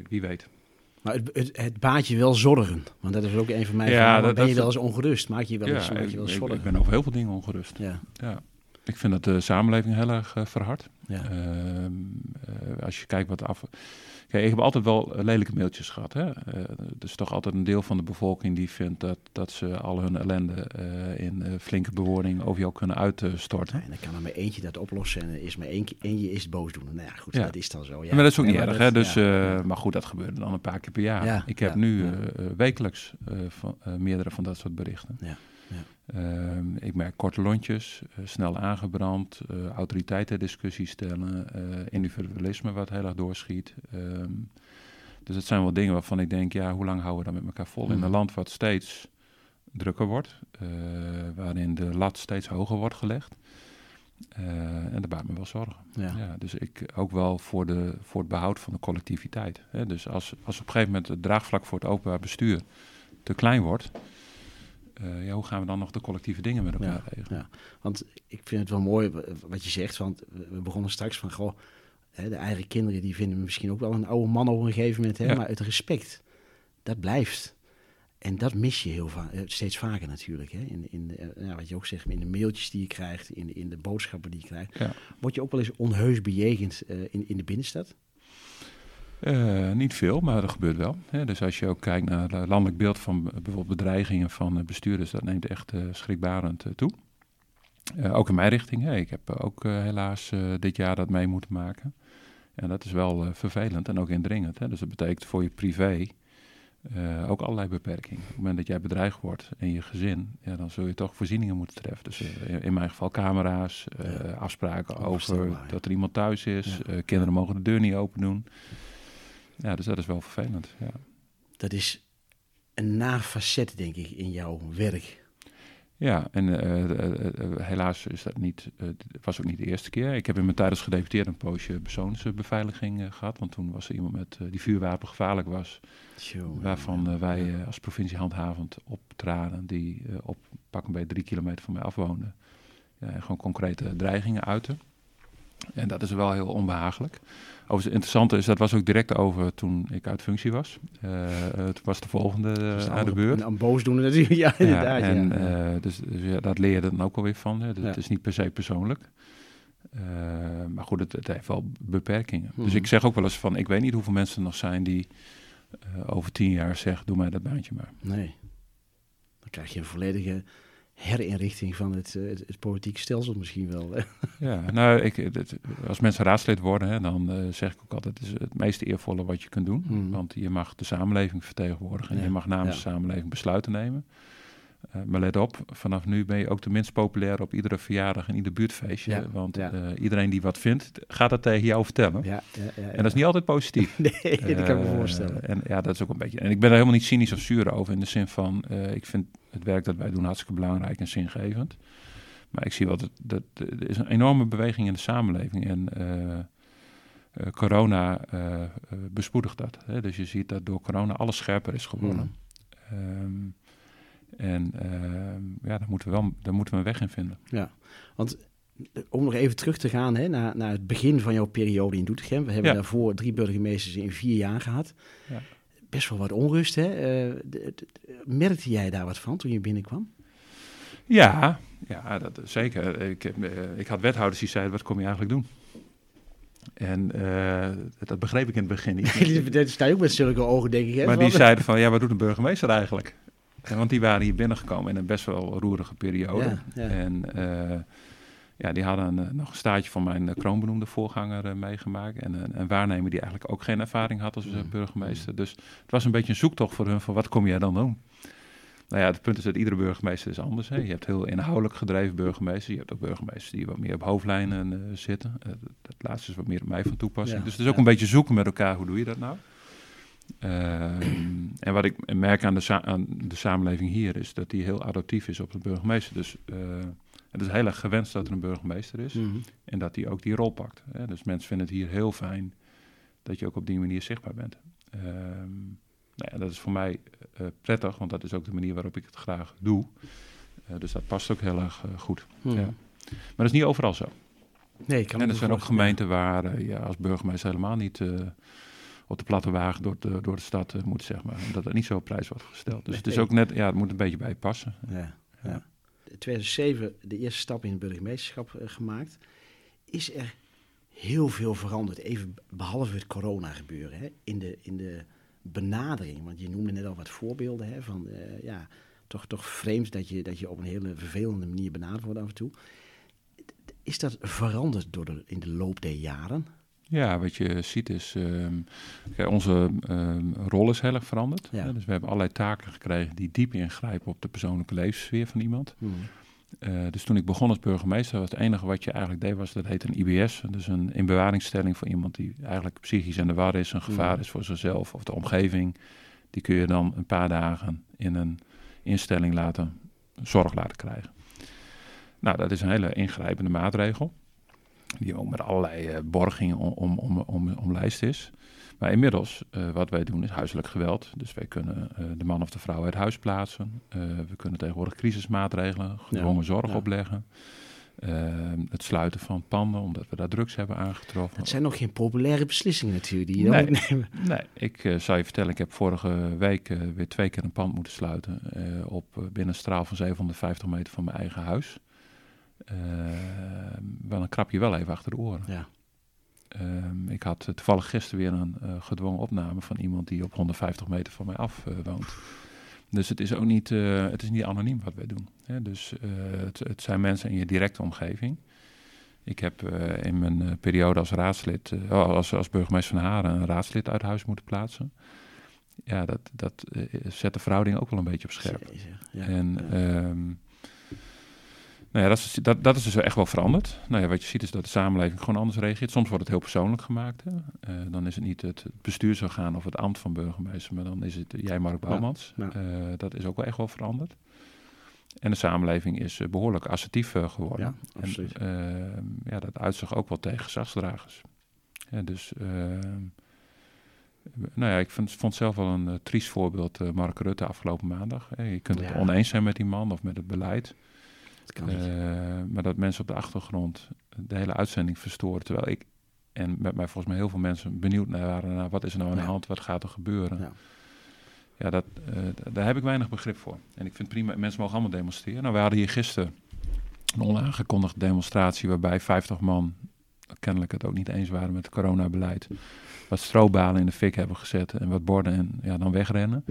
Speaker 2: wie weet.
Speaker 1: Maar het, het, het, baat je wel zorgen. Want dat is ook een van mijn ja, vragen. Dat, ben je wel eens ongerust? Maak je wel eens, ja, maak je wel eens
Speaker 2: ik,
Speaker 1: zorgen?
Speaker 2: Ik ben over heel veel dingen ongerust. Ja. ja. Ik vind dat de samenleving heel erg verhard. Ja. als je kijkt wat af... Kijk, ik heb altijd wel lelijke mailtjes gehad. Hè? Er is toch altijd een deel van de bevolking die vindt dat, dat ze al hun ellende in flinke bewoording over jou kunnen uitstorten.
Speaker 1: Ja, en dan kan er maar eentje dat oplossen en is maar één, eentje is boos doen. Nou ja, goed, ja. dat is dan zo. Ja.
Speaker 2: Maar dat is ook niet erg. hè? Dus, ja. Maar goed, dat gebeurt dan een paar keer per jaar. ik heb nu wekelijks van, meerdere van dat soort berichten. Ja. Ja. Uh, ik merk korte lontjes, uh, snel aangebrand, uh, autoriteiten discussie stellen, individualisme wat heel erg doorschiet. Ehm, dus het zijn wel dingen waarvan ik denk, ja, hoe lang houden we dat met elkaar vol? In een mhm. land wat steeds drukker wordt, waarin de lat steeds hoger wordt gelegd. en dat baart me wel zorgen. Ja. ja. dus ik ook wel voor, de, voor het behoud van de collectiviteit. Hè? Dus als, als op een gegeven moment het draagvlak voor het openbaar bestuur te klein wordt, ja, hoe gaan we dan nog de collectieve dingen met elkaar ja, regelen? Ja.
Speaker 1: Want ik vind het wel mooi wat je zegt, want we begonnen straks van, goh, hè, de eigen kinderen die vinden misschien ook wel een oude man op een gegeven moment, hè, maar het respect, dat blijft. En dat mis je heel vaak, steeds vaker natuurlijk. Hè? In, in de, ja, wat je ook zegt, in de mailtjes die je krijgt, in, in de boodschappen die je krijgt. Ja. Word je ook wel eens onheus bejegend uh, in, in de binnenstad?
Speaker 2: Uh, niet veel, maar dat gebeurt wel. Hè. Dus als je ook kijkt naar het landelijk beeld van bijvoorbeeld bedreigingen van bestuurders, dat neemt echt uh, schrikbarend uh, toe. ook in mijn richting. Hè. Ik heb ook helaas dit jaar dat mee moeten maken. En dat is wel vervelend en ook indringend. Hè. Dus dat betekent voor je privé ook allerlei beperkingen. Op het moment dat jij bedreigd wordt en je gezin, ja, dan zul je toch voorzieningen moeten treffen. Dus in mijn geval camera's, ja. afspraken over dat er iemand thuis is, ja. kinderen mogen de deur niet open doen. Ja, dus dat is wel vervelend. Ja.
Speaker 1: Dat is een nafacet, denk ik, in jouw werk.
Speaker 2: Ja, en uh, uh, uh, helaas is dat niet, was ook niet de eerste keer. Ik heb in mijn tijd als gedeputeerd een poosje persoonsbeveiliging gehad. Want toen was er iemand met die vuurwapen gevaarlijk was. Waarvan wij als provincie handhavend optraden. Die op pak een beetje drie kilometer van mij afwoonde. Ja, en gewoon concrete dreigingen uiten. En dat is wel heel onbehagelijk. Overigens, het interessante is, dat was ook direct over toen ik uit functie was. Uh, het was de volgende uh, aan de beurt.
Speaker 1: Een boosdoener natuurlijk, ja, inderdaad. Ja,
Speaker 2: en, ja. Uh, dus, dus ja, dat leer je dan ook alweer van. Hè. Dus Het is niet per se persoonlijk. maar goed, het, het, heeft wel beperkingen. Dus mhm. ik zeg ook wel eens van, ik weet niet hoeveel mensen er nog zijn die over tien jaar zeggen, doe mij dat baantje maar.
Speaker 1: Nee. Dan krijg je een volledige herinrichting van het, eh, het, het politieke stelsel misschien wel.
Speaker 2: Ja, nou, ik, het, als mensen raadslid worden, hè, dan uh, zeg ik ook altijd, het is het meest eervolle wat je kunt doen. Mm. Want je mag de samenleving vertegenwoordigen en je mag namens ja. de samenleving besluiten nemen. Uh, maar let op, vanaf nu ben je ook de minst populair op iedere verjaardag en ieder buurtfeestje. Ja, want ja. Uh, iedereen die wat vindt, gaat dat tegen jou vertellen. Ja, en dat is niet altijd positief.
Speaker 1: nee, dat kan ik me voorstellen.
Speaker 2: En ja, dat is ook een beetje. En ik ben er helemaal niet cynisch of zuur over in de zin van, ik vind het werk dat wij doen hartstikke belangrijk en zingevend. Maar ik zie wel dat, dat, er is een enorme beweging in de samenleving. En uh, corona uh, bespoedigt dat. Hè? Dus je ziet dat door corona alles scherper is geworden. Mm. Um, en uh, ja, daar moeten, we wel, daar moeten we een weg in vinden.
Speaker 1: Ja, want om nog even terug te gaan hè, naar, naar het begin van jouw periode in Doetinchem. We hebben ja. daarvoor drie burgemeesters in vier jaar gehad. Ja. Best wel wat onrust, hè? Uh, de, de, merkte jij daar wat van toen je binnenkwam?
Speaker 2: Ja, ja dat, zeker. Ik, uh, ik had wethouders die zeiden, wat kom je eigenlijk doen? En uh, dat begreep ik in het begin niet.
Speaker 1: Dat sta je ook met zulke ogen, denk ik. Hè?
Speaker 2: Maar die zeiden van, ja, wat doet een burgemeester eigenlijk? Want die waren hier binnengekomen in een best wel roerige periode. Ja. En uh, ja, die hadden uh, nog een staartje van mijn uh, kroonbenoemde voorganger uh, meegemaakt. En een waarnemer die eigenlijk ook geen ervaring had als mm. burgemeester. Dus het was een beetje een zoektocht voor hun van wat kom jij dan doen? Nou ja, het punt is dat iedere burgemeester is anders. Hè. Je hebt heel inhoudelijk gedreven burgemeesters. Je hebt ook burgemeesters die wat meer op hoofdlijnen uh, zitten. Uh, dat laatste is wat meer op mij van toepassing. Ja, dus het is ook ja. een beetje zoeken met elkaar, hoe doe je dat nou? Uh, en wat ik merk aan de, aan de, samenleving hier is dat die heel adaptief is op de burgemeester. Dus het is heel erg gewenst dat er een burgemeester is mm -hmm. en dat die ook die rol pakt. Hè. Dus mensen vinden het hier heel fijn dat je ook op die manier zichtbaar bent. Nou ja, dat is voor mij uh, prettig, want dat is ook de manier waarop ik het graag doe. Uh, dus dat past ook heel erg goed. Hmm. Ja. Maar dat is niet overal zo.
Speaker 1: Nee, kan
Speaker 2: en er zijn ook gemeenten waar je als burgemeester helemaal niet op de platte wagen door de, door de stad moet, zeg maar. Omdat dat niet zo op prijs wordt gesteld. Dus het is ook net, ja, het moet een beetje bij passen.
Speaker 1: Ja, ja. In 2007 de eerste stap in het burgemeesterschap gemaakt. Is er heel veel veranderd, even behalve het corona gebeuren, hè? In, de, in de benadering. Want je noemde net al wat voorbeelden hè, van uh, ja, toch, toch vreemd dat je, dat je op een hele vervelende manier benaderd wordt af en toe. Is dat veranderd door de, in de loop der jaren?
Speaker 2: Ja, wat je ziet is, um, kijk, onze um, rol is heel erg veranderd. Ja. Dus we hebben allerlei taken gekregen die diep ingrijpen op de persoonlijke levenssfeer van iemand. Hmm. Uh, dus toen ik begon als burgemeester, was het enige wat je eigenlijk deed, was dat heet een IBS. Dus een inbewaringstelling voor iemand die eigenlijk psychisch in de war is, een gevaar is voor zichzelf of de omgeving. Die kun je dan een paar dagen in een instelling laten, zorg laten krijgen. Nou, dat is een hele ingrijpende maatregel. Die ook met allerlei uh, borgingen om, om, om, om, omlijst is. Maar inmiddels, uh, wat wij doen is huiselijk geweld. Dus wij kunnen uh, de man of de vrouw uit huis plaatsen. Uh, we kunnen tegenwoordig crisismaatregelen, gedwongen ja, zorg ja. opleggen. het sluiten van panden, omdat we daar drugs hebben aangetroffen.
Speaker 1: Het zijn nog geen populaire beslissingen natuurlijk die je nee, moet nemen.
Speaker 2: Nee, ik zou je vertellen, ik heb vorige week weer twee keer een pand moeten sluiten. op binnen een straal van 750 meter van mijn eigen huis. Wel een krapje wel even achter de oren.
Speaker 1: Ja.
Speaker 2: Um, ik had toevallig gisteren weer een uh, gedwongen opname van iemand die op 150 meter van mij af uh, woont. Dus het is ook niet, uh, het is niet anoniem wat wij doen. Hè? Dus het, het, zijn mensen in je directe omgeving. Ik heb in mijn periode als raadslid, als, als burgemeester van Haren, een raadslid uit huis moeten plaatsen. Ja, dat, dat zet de verhouding ook wel een beetje op scherp. Ja, en ja. Um, nou ja, dat is, dat, dat is dus echt wel veranderd. Nou ja, wat je ziet is dat de samenleving gewoon anders reageert. Soms wordt het heel persoonlijk gemaakt. Hè. Uh, dan is het niet het bestuursorgaan of het ambt van burgemeester, maar dan is het jij, Mark Bouwmans. Ja, ja. Uh, dat is ook wel echt wel veranderd. En de samenleving is uh, behoorlijk assertief geworden.
Speaker 1: Ja, absoluut.
Speaker 2: En, ja, dat uit zich ook wel tegen gezagsdragers. Dus, nou ja, ik vond, vond zelf wel een triest voorbeeld Mark Rutte afgelopen maandag. je kunt het oneens zijn met die man of met het beleid.
Speaker 1: Dat uh,
Speaker 2: maar dat mensen op de achtergrond de hele uitzending verstoren. Terwijl ik en met mij volgens mij heel veel mensen benieuwd naar waren naar wat is er nou aan de hand, wat gaat er gebeuren. Ja, ja dat, uh, daar heb ik weinig begrip voor. En ik vind prima, mensen mogen allemaal demonstreren. Nou, we hadden hier gisteren een onaangekondigde demonstratie waarbij 50 man kennelijk het ook niet eens waren met het coronabeleid. Wat strobalen in de fik hebben gezet en wat borden en ja, dan wegrennen.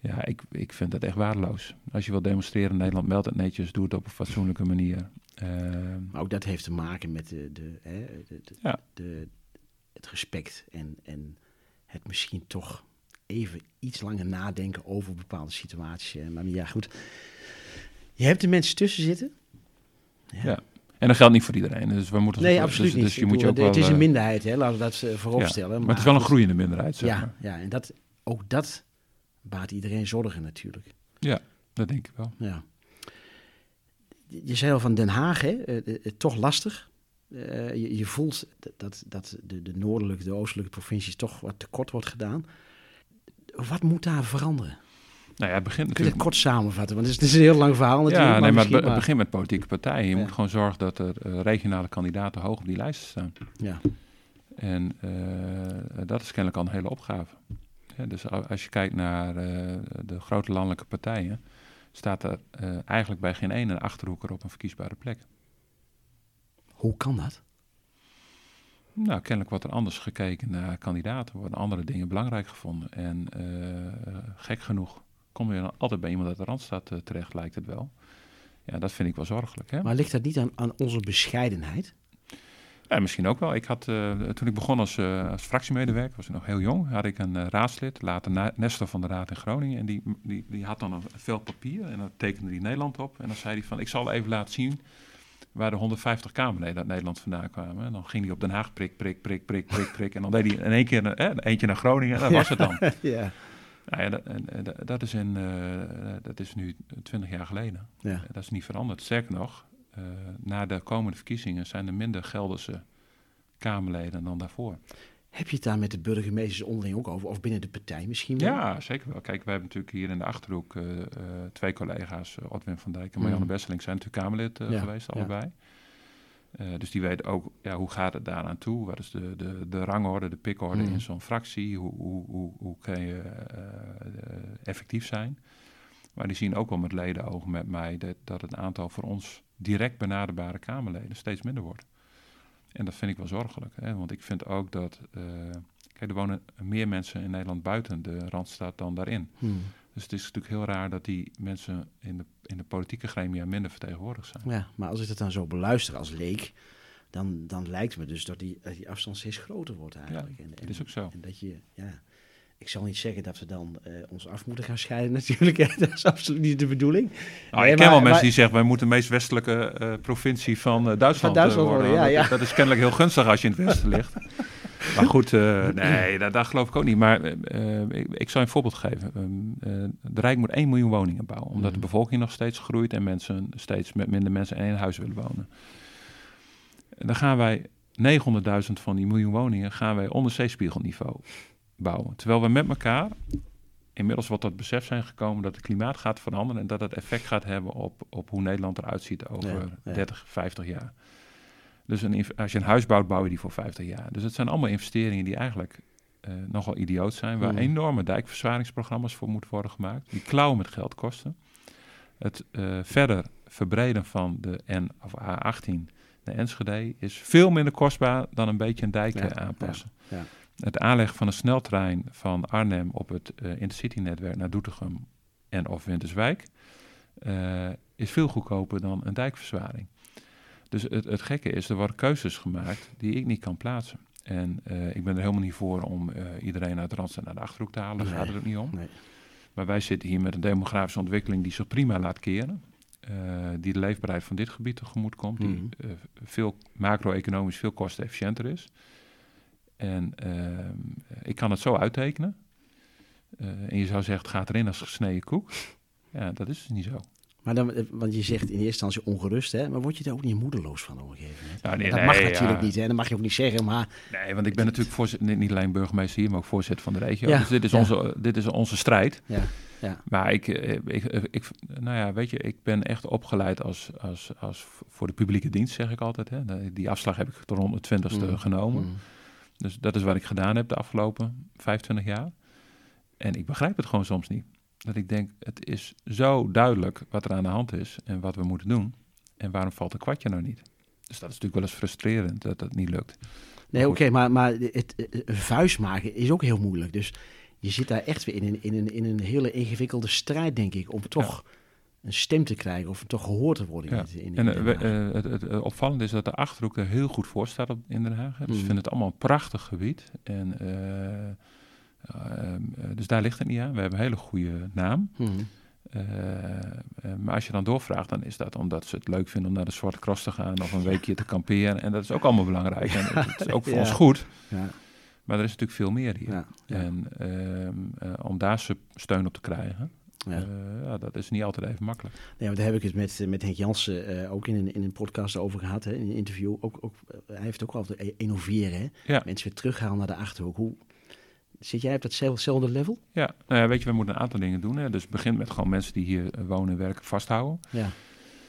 Speaker 2: Ja, ik, ik vind dat echt waardeloos. Als je wilt demonstreren in Nederland, meld het netjes, doe het op een fatsoenlijke manier. Uh,
Speaker 1: maar ook dat heeft te maken met de, de, hè, de, de, ja. de, het respect en, en het misschien toch even iets langer nadenken over bepaalde situaties. Maar ja, goed. Je hebt de mensen tussen zitten.
Speaker 2: Ja. ja. En dat geldt niet voor iedereen. Dus we moeten
Speaker 1: nee,
Speaker 2: dus,
Speaker 1: absoluut
Speaker 2: dus,
Speaker 1: niet.
Speaker 2: Dus je moet je ook
Speaker 1: het
Speaker 2: wel,
Speaker 1: is een minderheid, hè? laten we dat uh, vooropstellen.
Speaker 2: Maar, maar, het is wel een groeiende minderheid. Zeg
Speaker 1: ja,
Speaker 2: maar.
Speaker 1: ja, en dat, ook dat baat iedereen zorgen natuurlijk.
Speaker 2: Ja, dat denk ik wel.
Speaker 1: Ja. Je zei al van Den Haag, hè? Uh, uh, toch lastig. Uh, je, je, voelt dat, dat de, de noordelijke, de oostelijke provincies toch wat tekort wordt gedaan. Wat moet daar veranderen?
Speaker 2: Nou ja, het begint
Speaker 1: Kun je het kort samenvatten? Want het is, het is een heel lang verhaal natuurlijk.
Speaker 2: Ja,
Speaker 1: maar,
Speaker 2: nee, maar het
Speaker 1: maar...
Speaker 2: begint met politieke partijen. Je ja. moet gewoon zorgen dat er regionale kandidaten hoog op die lijsten staan.
Speaker 1: Ja.
Speaker 2: En dat is kennelijk al een hele opgave. Dus als je kijkt naar uh, de grote landelijke partijen, staat er uh, eigenlijk bij geen ene achterhoeker op een verkiesbare plek.
Speaker 1: Hoe kan dat?
Speaker 2: Nou, kennelijk wordt er anders gekeken naar kandidaten, worden andere dingen belangrijk gevonden. En uh, gek genoeg kom je dan altijd bij iemand uit de Randstad terecht, lijkt het wel. Ja, dat vind ik wel zorgelijk. Hè?
Speaker 1: Maar ligt dat niet aan, aan onze bescheidenheid?
Speaker 2: Ja, misschien ook wel. Ik had, uh, toen ik begon als, uh, als fractiemedewerker, was ik nog heel jong, had ik een uh, raadslid, later Nestor van de Raad in Groningen. En die, die, die had dan een vel papier en dan tekende hij Nederland op. En dan zei hij van, ik zal even laten zien waar de 150 Kamerleden uit Nederland vandaan kwamen. En dan ging hij op Den Haag prik, prik, prik, prik, prik, prik. En dan deed hij in één keer een, eentje naar Groningen en dat was het dan.
Speaker 1: ja.
Speaker 2: Nou ja, dat, dat, is in, dat is nu 20 jaar geleden.
Speaker 1: Ja.
Speaker 2: Dat is niet veranderd. Sterker nog, uh, na de komende verkiezingen zijn er minder Gelderse Kamerleden dan daarvoor.
Speaker 1: Heb je het daar met de burgemeesters onderling ook over, of binnen de partij misschien wel?
Speaker 2: Ja, zeker wel. Kijk, we hebben natuurlijk hier in de Achterhoek uh, uh, twee collega's, Otwin van Dijk en Marianne mm. Besseling, zijn natuurlijk Kamerlid ja, geweest, allebei. Ja. dus die weten ook, ja, hoe gaat het daaraan toe? Wat is de, de, de rangorde, de pikorde mm. in zo'n fractie? Hoe, hoe, hoe, hoe kan je effectief zijn? Maar die zien ook wel met ledenogen met mij dat, dat het aantal voor ons direct benaderbare Kamerleden steeds minder wordt. En dat vind ik wel zorgelijk, hè? want ik vind ook dat. Uh, kijk, er wonen meer mensen in Nederland buiten de randstad dan daarin.
Speaker 1: Hmm.
Speaker 2: Dus het is natuurlijk heel raar dat die mensen in de, in de politieke gremia minder vertegenwoordigd zijn.
Speaker 1: Ja, maar als ik het dan zo beluister als leek, dan, dan lijkt me dus dat die, die afstand steeds groter wordt eigenlijk.
Speaker 2: Ja, en, en, dat is ook zo.
Speaker 1: En dat je, ja, ik zal niet zeggen dat we dan uh, ons af moeten gaan scheiden natuurlijk. dat is absoluut niet de bedoeling.
Speaker 2: Nou, nee, ik ken wel mensen die zeggen... wij moeten de meest westelijke uh, provincie van uh, Duitsland,
Speaker 1: van Duitsland
Speaker 2: worden.
Speaker 1: Ja, ja.
Speaker 2: Dat, dat, is kennelijk heel gunstig als je in het westen ligt. maar goed, nee, daar, daar, geloof ik ook niet. Maar ik, ik zal een voorbeeld geven. de Rijk moet 1 miljoen woningen bouwen. Omdat de bevolking nog steeds groeit... en mensen steeds met minder mensen in één huis willen wonen. En dan gaan wij 900.000 van die miljoen woningen... gaan wij onder zeespiegelniveau bouwen. Terwijl we met elkaar inmiddels wat tot besef zijn gekomen dat het klimaat gaat veranderen en dat het effect gaat hebben op, op hoe Nederland eruit ziet over 30, 50 jaar. Dus een, als je een huis bouwt, bouw je die voor 50 jaar. Dus het zijn allemaal investeringen die eigenlijk uh, nogal idioot zijn, waar mm. enorme dijkverzwaringsprogramma's voor moeten worden gemaakt, die klauwen met geld kosten. Het uh, verder verbreden van de N of A18 naar Enschede is veel minder kostbaar dan een beetje een dijk ja, aanpassen.
Speaker 1: Ja,
Speaker 2: het aanleggen van een sneltrein van Arnhem op het uh, Intercity-netwerk naar Doetinchem en of Winterswijk uh, is veel goedkoper dan een dijkverzwaring. Dus het, het gekke is, er worden keuzes gemaakt die ik niet kan plaatsen. En uh, ik ben er helemaal niet voor om iedereen uit Randstad naar de Achterhoek te halen, daar gaat het ook niet om.
Speaker 1: Nee.
Speaker 2: Maar wij zitten hier met een demografische ontwikkeling die zich prima laat keren. die de leefbaarheid van dit gebied tegemoet komt, die
Speaker 1: Mhm.
Speaker 2: veel macro-economisch veel kostenefficiënter is. En uh, ik kan het zo uittekenen. Uh, en je zou zeggen, het gaat erin als gesneden koek. Ja, dat is dus niet zo.
Speaker 1: Maar dan, eh, want je zegt in eerste instantie ongerust, hè? maar word je daar ook niet moedeloos van op een gegeven moment?
Speaker 2: Nou, nee,
Speaker 1: dat
Speaker 2: nee,
Speaker 1: mag natuurlijk
Speaker 2: ja.
Speaker 1: niet, hè? dat mag je ook niet zeggen, maar...
Speaker 2: Nee, want ik ben natuurlijk voorzitter, niet alleen burgemeester hier, maar ook voorzitter van de regio.
Speaker 1: Ja,
Speaker 2: Dus dit is,
Speaker 1: ja.
Speaker 2: onze, dit is onze strijd.
Speaker 1: Ja, ja.
Speaker 2: Maar ik, eh, ik, ik, nou ja, weet je, ik ben echt opgeleid als, als, als voor de publieke dienst, zeg ik altijd. Hè. Die afslag heb ik tot rond de twintigste
Speaker 1: Mm,
Speaker 2: genomen.
Speaker 1: mm.
Speaker 2: Dus dat is wat ik gedaan heb de afgelopen 25 jaar. En ik begrijp het gewoon soms niet. Dat ik denk, het is zo duidelijk wat er aan de hand is en wat we moeten doen. En waarom valt een kwartje nou niet? Dus dat is natuurlijk wel eens frustrerend dat dat niet lukt.
Speaker 1: Nee, oké, maar, maar het, vuist maken is ook heel moeilijk. Dus je zit daar echt weer in een, in een, in een hele ingewikkelde strijd, denk ik, om toch een stem te krijgen of toch gehoord te worden.
Speaker 2: Ja.
Speaker 1: In, in, in
Speaker 2: En eh, we- eh, het, opvallende is dat de Achterhoek er heel goed voor staat op, in Den Haag. Dus
Speaker 1: Mm.
Speaker 2: ze vinden het allemaal een prachtig gebied. En, eh, dus daar ligt het niet aan. We hebben een hele goede naam. Eh, maar als je dan doorvraagt, dan is dat omdat ze het leuk vinden om naar de Zwarte Cross te gaan of een weekje te kamperen. En dat is ook allemaal belangrijk. En het is ook voor
Speaker 1: Ja.
Speaker 2: ons goed.
Speaker 1: Ja,
Speaker 2: Maar er is natuurlijk veel meer hier.
Speaker 1: ja,
Speaker 2: En ehm, eh, om daar steun op te krijgen,
Speaker 1: ja.
Speaker 2: eh, ja, dat is niet altijd even makkelijk.
Speaker 1: Nee, daar heb ik het met, met Henk Jansen eh, ook in een, in een podcast over gehad, hè, in een interview. Ook, ook, eh, hij heeft ook altijd e- innoveren, hè?
Speaker 2: Ja.
Speaker 1: mensen weer terughalen naar de Achterhoek. Hoe, zit jij op datzelfde level?
Speaker 2: Ja, nou ja, weet je, we moeten een aantal dingen doen. Hè. Dus het begint met gewoon mensen die hier wonen en werken vasthouden.
Speaker 1: Ja.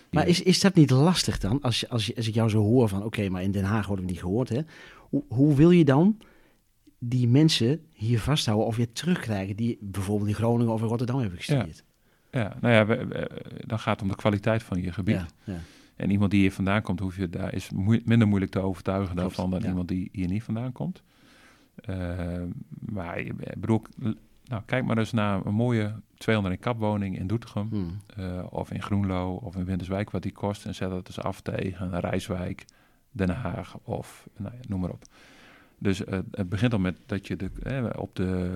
Speaker 1: Maar is, is dat niet lastig dan, als, als, als ik jou zo hoor van, oké, maar in Den Haag worden we niet gehoord, hè? Hoe, hoe wil je dan die mensen hier vasthouden of weer terugkrijgen die bijvoorbeeld in Groningen of in Rotterdam hebben gestudeerd?
Speaker 2: Ja, nou ja, we- we- dan gaat het om de kwaliteit van je gebied.
Speaker 1: ja, ja.
Speaker 2: En iemand die hier vandaan komt, hoef je daar is moe- minder moeilijk te overtuigen
Speaker 1: Klopt,
Speaker 2: daarvan dan
Speaker 1: ja.
Speaker 2: iemand die hier niet vandaan komt. Eh, maar ik bedoel, nou, kijk maar eens naar een mooie 200 kapwoning in Doetinchem.
Speaker 1: Hmm.
Speaker 2: eh, of in Groenlo of in Winterswijk wat die kost. En zet dat eens af tegen Rijswijk, Den Haag of nou ja, noem maar op. Dus uh, het begint al met dat je de, eh, op de,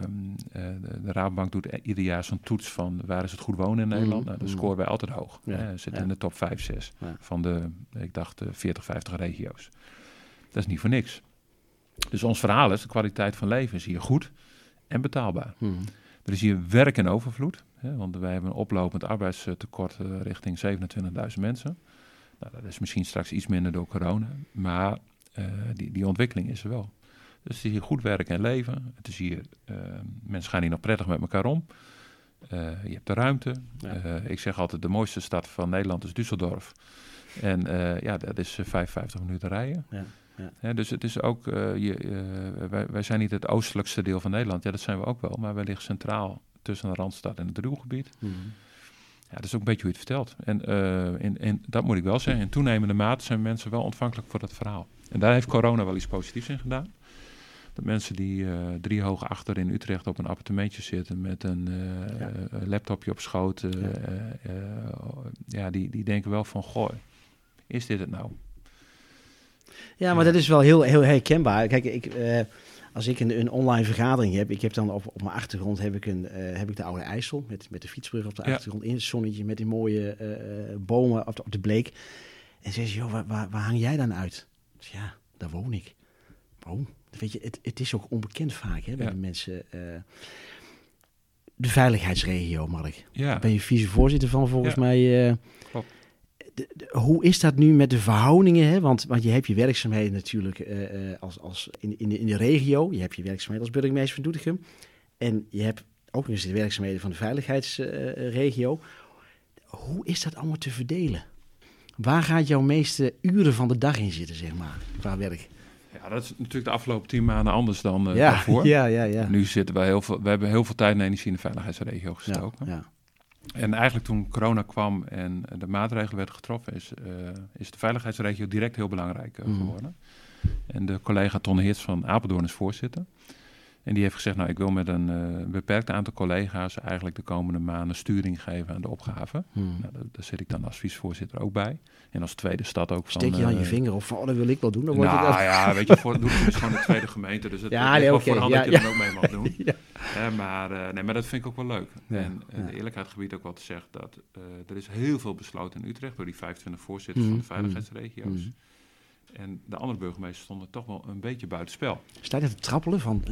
Speaker 2: uh, de, Rabobank doet ieder jaar zo'n toets van waar is het goed wonen in Nederland. Mm. Nou, dan scoren wij altijd hoog. Ja. Hè, zitten ja. in de top 5, 6 ja. van de, ik dacht, 40, 50 regio's. Dat is niet voor niks. Dus ons verhaal is, de kwaliteit van leven is hier goed en betaalbaar. Mm. Er is hier werk en overvloed, hè, want wij hebben een oplopend arbeidstekort uh, richting 27.000 mensen. Nou, dat is misschien straks iets minder door corona, maar die, die ontwikkeling is er wel. Dus het is hier goed werken en leven. Het is hier, uh, mensen gaan hier nog prettig met elkaar om. Uh, je hebt de ruimte. Ja. Uh, ik zeg altijd, de mooiste stad van Nederland is Düsseldorf. En ja, dat is 55 minuten rijden. Ja. Dus het is ook, je, wij, wij, zijn niet het oostelijkste deel van Nederland. Ja, dat zijn we ook wel. Maar wij liggen centraal tussen de Randstad en het Ruhrgebied. Mm -hmm. Ja, dat is ook een beetje hoe je het vertelt. En in, in, dat moet ik wel zeggen. In toenemende mate zijn mensen wel ontvankelijk voor dat verhaal. En daar heeft corona wel iets positiefs in gedaan. Dat mensen die uh, drie hoog achter in Utrecht op een appartementje zitten met een uh, ja. laptopje op schoot, ja. ja, die, die denken wel van, goh, is dit het nou?
Speaker 1: Ja, maar dat is wel heel, heel herkenbaar. Kijk, ik, als ik een, een, online vergadering heb, ik heb dan op, op mijn achtergrond heb ik, een, heb ik de Oude IJssel met, met de fietsbrug op de achtergrond in het zonnetje met die mooie bomen op de, op de bleek. En ze zeggen, joh, waar, waar, waar hang jij dan uit? Dus ja, daar woon ik. Oh, weet je, het, het is ook onbekend vaak hè, bij ja. de mensen. Uh, de veiligheidsregio, Mark. Ja. Daar ben je vicevoorzitter van volgens ja. mij. Uh, Klopt. De, de, hoe is dat nu met de verhoudingen? Hè? Want, want je hebt je werkzaamheden natuurlijk uh, als, als in, in, de, in de regio. Je hebt je werkzaamheden als burgemeester van Doetinchem. En je hebt ook nog eens de werkzaamheden van de veiligheidsregio. hoe is dat allemaal te verdelen? Waar gaat jouw meeste uren van de dag in zitten, zeg maar, qua werk?
Speaker 2: Ja, dat is natuurlijk de afgelopen tien maanden anders dan uh,
Speaker 1: ja,
Speaker 2: daarvoor.
Speaker 1: Ja, ja, ja.
Speaker 2: Nu zitten we heel veel, we hebben heel veel tijd en energie in de veiligheidsregio gestoken. Ja, ja. En eigenlijk toen corona kwam en de maatregelen werden getroffen, is, uh, is de veiligheidsregio direct heel belangrijk uh, geworden. Mm. En de collega Ton Heerts van Apeldoorn is voorzitter. En die heeft gezegd, nou ik wil met een uh, beperkt aantal collega's eigenlijk de komende maanden sturing geven aan de opgave. Hmm. Nou, daar, daar, zit ik dan als vicevoorzitter ook bij. En als tweede stad ook
Speaker 1: Steek van... je aan je vinger of oh, dat wil ik wel doen. Dan
Speaker 2: nou ja, weet je, voor, doe het is gewoon de tweede gemeente. Dus het ja, nee, okay. voor ja, dat je ja. dan ook mee mag doen. ja. maar, uh, nee, maar dat vind ik ook wel leuk. en de eerlijkheid gebied ook wel te zeggen dat er is heel veel besloten in Utrecht door die 25 voorzitters hmm. van de veiligheidsregio's. Hmm. En de andere burgemeesters stonden toch wel een beetje buitenspel.
Speaker 1: Sta je te trappelen van?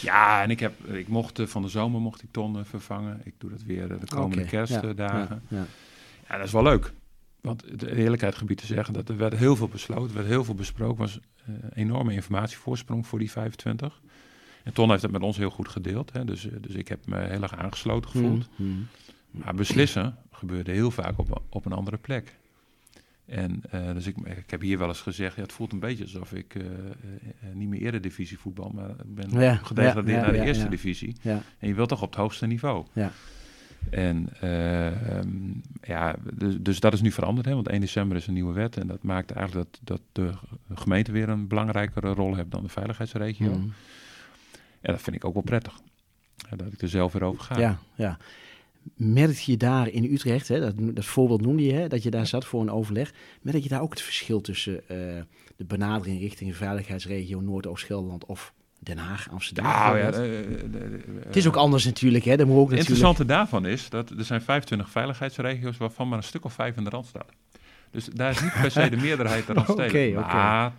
Speaker 2: Ja, en ik, heb, ik mocht van de zomer mocht ik Ton vervangen. Ik doe dat weer de komende okay, kerstdagen. Ja, ja. ja, dat is wel leuk. Want de eerlijkheid gebied te zeggen dat er werd heel veel besloten, werd heel veel besproken. was uh, enorme informatievoorsprong voor die 25. En Ton heeft het met ons heel goed gedeeld. Hè, dus, dus ik heb me heel erg aangesloten gevoeld. Mm, mm. Maar beslissen gebeurde heel vaak op, op een andere plek. En uh, dus ik, ik heb hier wel eens gezegd, ja, het voelt een beetje alsof ik uh, uh, niet meer eerder divisie voetbal, maar ben ja, gedegradeerd ja, naar de eerste divisie. En je wilt toch op het hoogste niveau. Ja. En um, ja, dus, dus, dat is nu veranderd, hè, want 1 december is een nieuwe wet en dat maakt eigenlijk dat, dat de gemeente weer een belangrijkere rol heeft dan de veiligheidsregio. Mm. En dat vind ik ook wel prettig, dat ik er zelf weer over ga.
Speaker 1: Ja, ja merk je daar in Utrecht, hè, dat, dat voorbeeld noemde je, hè, dat je daar zat voor een overleg, merk je daar ook het verschil tussen uh, de benadering richting de veiligheidsregio Noordoost-Gelderland of Den Haag, Amsterdam?
Speaker 2: Nou, ja,
Speaker 1: de, de, de, het is ook anders natuurlijk. Hè, moet ook
Speaker 2: het interessante daarvan is dat er zijn 25 veiligheidsregio's waarvan maar een stuk of vijf in de rand staan. Dus daar is niet per se de meerderheid er steden. okay, maar okay.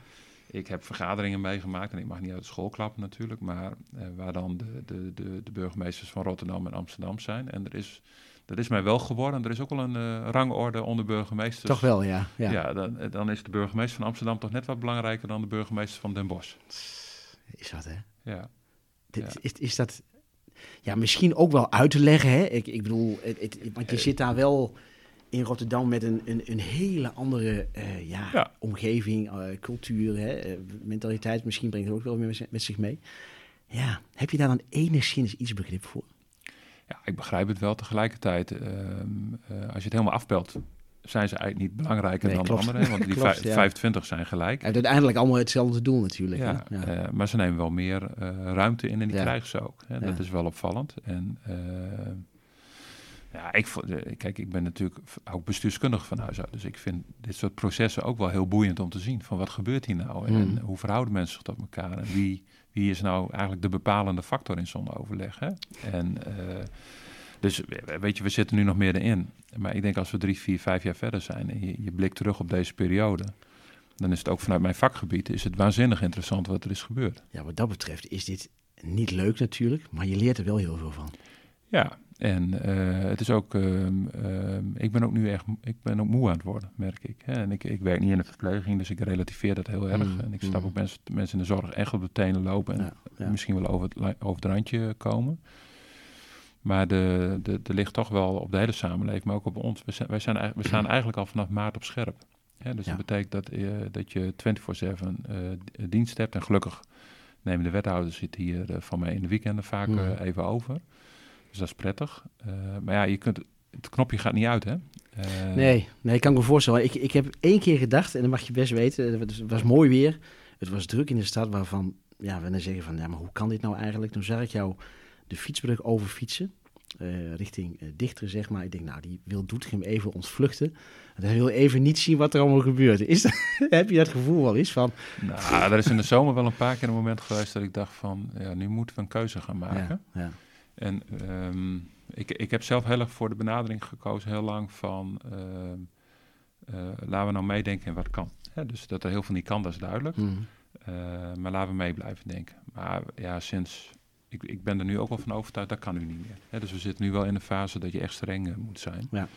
Speaker 2: Ik heb vergaderingen meegemaakt, en ik mag niet uit de school klappen natuurlijk, maar uh, waar dan de, de, de, de, burgemeesters van Rotterdam en Amsterdam zijn. En er is, dat is mij wel geworden. Er is ook wel een uh, rangorde onder burgemeesters.
Speaker 1: Toch wel, ja. Ja,
Speaker 2: ja dan, dan, is de burgemeester van Amsterdam toch net wat belangrijker dan de burgemeester van Den Bosch.
Speaker 1: Is dat, hè?
Speaker 2: Ja.
Speaker 1: Ja. Is, is dat ja, misschien ook wel uit te leggen, hè? Ik, ik bedoel, het, het, want je zit daar wel in Rotterdam met een, een, een hele andere uh, ja, ja, omgeving, uh, cultuur, hè, uh, mentaliteit. Misschien brengt het ook wel met, met zich mee. Ja, heb je daar dan enigszins iets begrip voor?
Speaker 2: Ja, ik begrijp het wel. Tegelijkertijd, ehm, als je het helemaal afpelt, zijn ze eigenlijk niet belangrijker nee, dan klopt. de anderen. Want die klopt, ja. 25 zijn gelijk.
Speaker 1: En uiteindelijk allemaal hetzelfde doel natuurlijk.
Speaker 2: Ja, ja. maar ze nemen wel meer ruimte in en die krijgen ze ook. Hè. Dat is wel opvallend. En Ja, ik, kijk, ik ben natuurlijk ook bestuurskundig van huis uit. Dus ik vind dit soort processen ook wel heel boeiend om te zien. Van wat gebeurt hier nou? En,
Speaker 1: Hmm.
Speaker 2: hoe verhouden mensen zich tot elkaar? En wie, wie is nou eigenlijk de bepalende factor in zo'n overleg? Hè? En, eh, dus weet je, we zitten nu nog meer erin. Maar ik denk als we drie, vier, vijf jaar verder zijn en je, je blikt terug op deze periode... dan is het ook vanuit mijn vakgebied is het waanzinnig interessant wat er is gebeurd.
Speaker 1: Ja, wat dat betreft is dit niet leuk natuurlijk, maar je leert er wel heel veel van.
Speaker 2: Ja, en eh, het is ook, ehm, ehm, ik ben ook nu echt, ik ben ook moe aan het worden, merk ik. Hè? En ik, ik werk niet in de verpleging, dus ik relativeer dat heel erg.
Speaker 1: Mm,
Speaker 2: En ik snap
Speaker 1: mm.
Speaker 2: ook mensen, mensen in de zorg echt op de tenen lopen en
Speaker 1: Ja, ja.
Speaker 2: misschien wel over het, over het randje komen. Maar de, de, er ligt toch wel op de hele samenleving, maar ook op ons. We, zijn, wij zijn, we staan eigenlijk al vanaf maart op scherp. Hè? Dus
Speaker 1: Ja.
Speaker 2: dat betekent dat, eh, dat je 24-7 eh, d- dienst hebt. En gelukkig nemen de wethouders zit hier eh, van mij in de weekenden vaak
Speaker 1: Mm.
Speaker 2: eh, even over. Dus dat is prettig. Eh, maar ja, je kunt, het knopje gaat niet uit, hè? Eh,
Speaker 1: Nee, nee, kan ik me voorstellen. Ik, ik heb één keer gedacht, en dat mag je best weten, het was mooi weer. Het was druk in de stad waarvan, ja, we dan zeggen van, ja, maar hoe kan dit nou eigenlijk? Toen zag ik jou de fietsbrug overfietsen, eh, richting uh, Dichter, zeg maar. Ik denk, nou, die wil Doetinchem even ontvluchten. En hij wil even niet zien wat er allemaal gebeurt. Is dat, heb je dat gevoel wel eens van?
Speaker 2: Nou, er is in de zomer wel een paar keer een moment geweest dat ik dacht van, ja, nu moeten we een keuze gaan maken.
Speaker 1: Ja, ja.
Speaker 2: En ehm, ik, ik heb zelf heel erg voor de benadering gekozen, heel lang van, ehm, eh, laten we nou meedenken in wat kan. Hè, dus dat er heel veel niet kan, dat is duidelijk.
Speaker 1: Mhm.
Speaker 2: Eh, maar laten we mee blijven denken. Maar ja, sinds, ik, ik ben er nu ook wel van overtuigd, dat kan nu niet meer. Hè, dus we zitten nu wel in een fase dat je echt streng eh, moet zijn.
Speaker 1: Ja.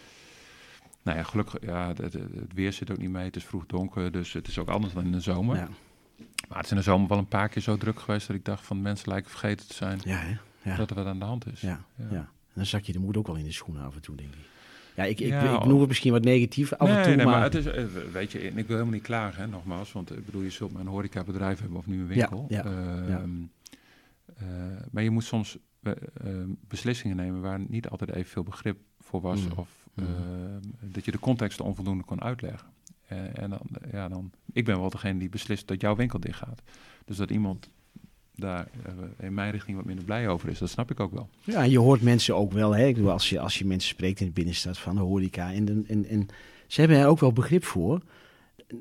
Speaker 2: Nou ja, gelukkig, ja, het weer zit ook niet mee. Het is vroeg donker, dus het is ook anders dan in de zomer.
Speaker 1: Ja,
Speaker 2: Maar het is in de zomer wel een paar keer zo druk geweest dat ik dacht van mensen lijken vergeten te zijn
Speaker 1: ja, hè? Ja.
Speaker 2: dat er wat aan de hand is.
Speaker 1: Ja,
Speaker 2: Ja.
Speaker 1: ja. En dan zak je de moed ook wel in de schoenen af en toe, denk ik. Ja, ik, ik,
Speaker 2: Ja,
Speaker 1: ik noem het misschien wat negatief af
Speaker 2: nee,
Speaker 1: en toe,
Speaker 2: nee, maar,
Speaker 1: maar...
Speaker 2: het is, eh, weet je, en ik wil helemaal niet klagen, nogmaals, want ik bedoel, je zult maar een horecabedrijf hebben of nu een winkel.
Speaker 1: ja,
Speaker 2: Ehm,
Speaker 1: ja.
Speaker 2: eh, maar je moet soms eh, eh, beslissingen nemen waar niet altijd evenveel begrip voor was,
Speaker 1: Mm,
Speaker 2: of
Speaker 1: mm.
Speaker 2: eh, dat je de context onvoldoende kon uitleggen. Eh, en dan, ja, dan, ik ben wel degene die beslist dat jouw winkel dicht gaat. Dus dat iemand daar eh, in mijn richting wat minder blij over is, dat snap ik ook wel.
Speaker 1: Ja, je hoort mensen ook wel, hè? Ik bedoel, als je, als je mensen spreekt in de binnenstad van de horeca. En, en, en ze hebben er ook wel begrip voor.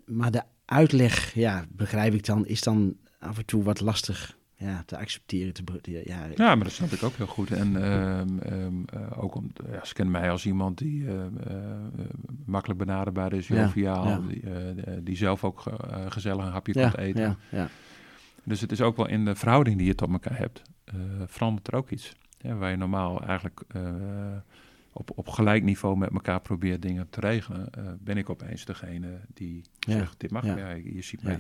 Speaker 1: Maar de uitleg, ja, begrijp ik dan, is dan af en toe wat lastig ja, te accepteren. Te, ja,
Speaker 2: Ja, maar dat snap ik ook heel goed. En ehm, ehm, eh, ook om, ja, ze kennen mij als iemand die eh, makkelijk benaderbaar is, joviaal,
Speaker 1: ja.
Speaker 2: Die, die zelf ook gezellig een hapje kunt eten.
Speaker 1: ja, ja.
Speaker 2: Dus het is ook wel in de verhouding die je tot elkaar hebt, eh, verandert er ook iets. Ja, waar je normaal eigenlijk eh, op, op gelijk niveau met elkaar probeert dingen te regelen, eh, ben ik opeens degene die
Speaker 1: Ja,
Speaker 2: zegt, dit mag.
Speaker 1: ja.
Speaker 2: Ja. je, ziet mij,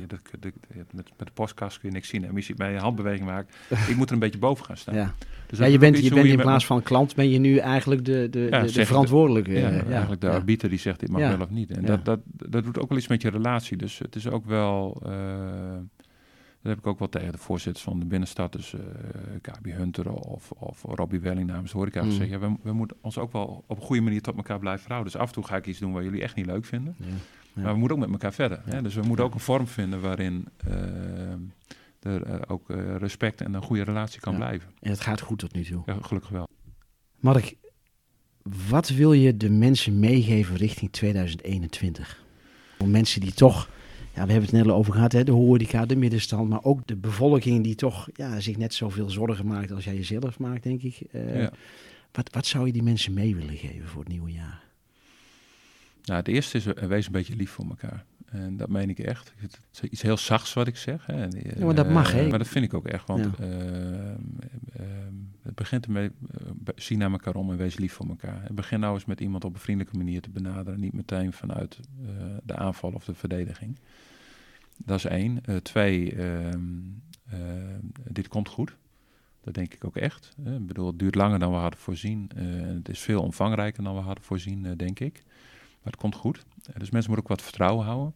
Speaker 2: met, met de podcast kun je niks zien, maar je ziet mij een handbeweging maken. ik moet er een beetje boven gaan staan.
Speaker 1: ja.
Speaker 2: Dus
Speaker 1: je bent, je bent in plaats van klant, ben je nu eigenlijk de, de, de, verantwoordelijke.
Speaker 2: ja, eigenlijk de arbiter die zegt dit mag wel of niet. En dat, dat, dat doet ook wel iets met je relatie. Dus het is ook wel, dat heb ik ook wel tegen de voorzitters van de binnenstad, dus eh KB Hunter of, of Robbie Welling namens de horeca
Speaker 1: Mm.
Speaker 2: gezegd. Ja, we, we moeten ons ook wel op een goede manier tot elkaar blijven verhouden. Dus af en toe ga ik iets doen waar jullie echt niet leuk vinden.
Speaker 1: Ja. Ja.
Speaker 2: Maar we moeten ook met elkaar verder. Hè? Dus we moeten ook een vorm vinden waarin eh, er eh, ook respect en een goede relatie kan blijven.
Speaker 1: En het gaat goed tot nu toe.
Speaker 2: Ja, gelukkig wel.
Speaker 1: Mark, wat wil je de mensen meegeven richting 2021? Voor mensen die toch, ja, we hebben het net al over gehad, hè, de horeca, de middenstand, maar ook de bevolking die toch ja, zich net zoveel zorgen maakt als jij jezelf maakt, denk ik. Eh,
Speaker 2: Ja.
Speaker 1: wat, wat zou je die mensen mee willen geven voor het nieuwe jaar?
Speaker 2: Nou, het eerste is, eh, wees een beetje lief voor elkaar. En dat meen ik echt. Het is iets heel zachts wat ik zeg. Hè. Eh,
Speaker 1: Ja, maar dat mag, hè?
Speaker 2: Maar dat vind ik ook echt. Want
Speaker 1: Ja.
Speaker 2: ehm, ehm, begint ermee, eh, zie naar elkaar om en wees lief voor elkaar. Begin nou eens met iemand op een vriendelijke manier te benaderen. Niet meteen vanuit eh, de aanval of de verdediging. Dat is één. Eh, twee, ehm, dit komt goed. Dat denk ik ook echt. Ik bedoel, het duurt langer dan we hadden voorzien. en het is veel omvangrijker dan we hadden voorzien, denk ik. Maar het komt goed. Dus mensen moeten ook wat vertrouwen houden.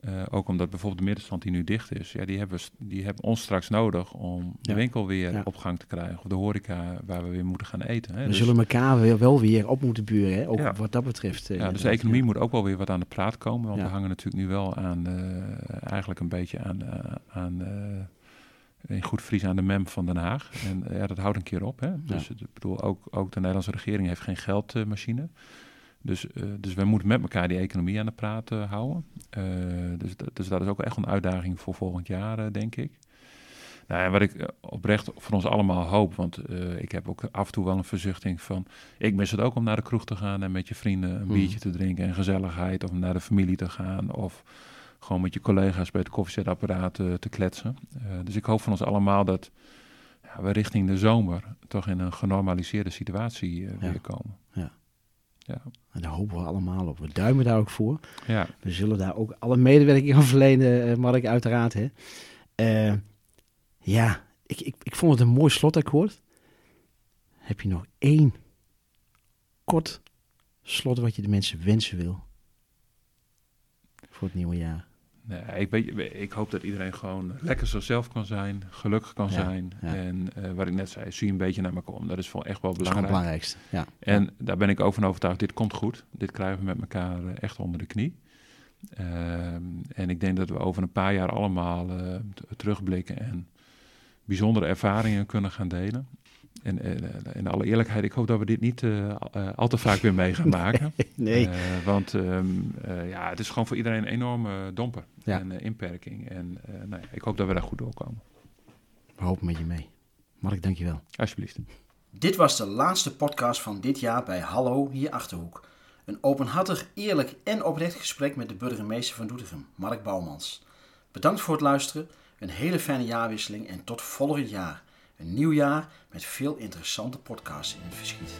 Speaker 2: Eh, ook omdat bijvoorbeeld de middenstand die nu dicht is, ja, die, hebben, we die hebben ons straks nodig om de winkel weer
Speaker 1: Ja.
Speaker 2: op gang te krijgen. Of de horeca waar we weer moeten gaan eten. Hè.
Speaker 1: We
Speaker 2: Dus,
Speaker 1: zullen elkaar weer, wel weer op moeten buren, hè? ook
Speaker 2: Ja.
Speaker 1: wat dat betreft. eh,
Speaker 2: ja, dus de economie moet ook wel weer wat aan de praat komen. Want we hangen natuurlijk nu wel aan, eh, eigenlijk een beetje aan, aan in goed Fries aan de mem van Den Haag. En ja, dat houdt een keer op. Hè? Dus ik bedoel, ook, ook de Nederlandse regering heeft geen geldmachine. Dus, uh, dus wij moeten met elkaar die economie aan de praat houden. dus, dus dat is ook echt een uitdaging voor volgend jaar, denk ik. Nou, en wat ik oprecht voor ons allemaal hoop, want ik heb ook af en toe wel een verzuchting van... Ik mis het ook om naar de kroeg te gaan en met je vrienden een hmm. biertje te drinken en gezelligheid. Of naar de familie te gaan of gewoon met je collega's bij het koffiezetapparaat te kletsen. Dus ik hoop van ons allemaal dat ja, we richting de zomer toch in een genormaliseerde situatie uh, weer komen.
Speaker 1: Ja. Ja. En daar hopen we allemaal op. We duimen daar ook voor. Ja. We zullen daar ook alle medewerking aan verlenen, Mark, uiteraard. Hè. ja, ik, ik, ik vond het een mooi slotakkoord. Heb je nog één kort slot wat je de mensen wensen wil voor het nieuwe jaar?
Speaker 2: Nee, ik, ik hoop dat iedereen gewoon lekker zichzelf kan zijn, gelukkig kan zijn. En uh, wat ik net zei, zie een beetje naar elkaar om. Dat is voor echt wel belangrijk.
Speaker 1: het belangrijkste. Ja.
Speaker 2: En daar ben ik ook van overtuigd, dit komt goed. Dit krijgen we met elkaar eh, echt onder de knie. Ehm, en ik denk dat we over een paar jaar allemaal uh, terugblikken en bijzondere ervaringen kunnen gaan delen. En uh, in alle eerlijkheid, ik hoop dat we dit niet uh, al te vaak weer mee gaan maken.
Speaker 1: nee.
Speaker 2: want um, ja, het is gewoon voor iedereen een enorme domper en inperking. En nou ja, ik hoop dat we daar goed doorkomen.
Speaker 1: We hopen met je mee. Mark, dankjewel.
Speaker 2: Alsjeblieft.
Speaker 1: Dit was de laatste podcast van dit jaar bij Hallo hier Achterhoek. Een openhartig, eerlijk en oprecht gesprek met de burgemeester van Doetinchem, Mark Bouwmans. Bedankt voor het luisteren, een hele fijne jaarwisseling en tot volgend jaar. Een nieuw jaar met veel interessante podcasts in het verschiet.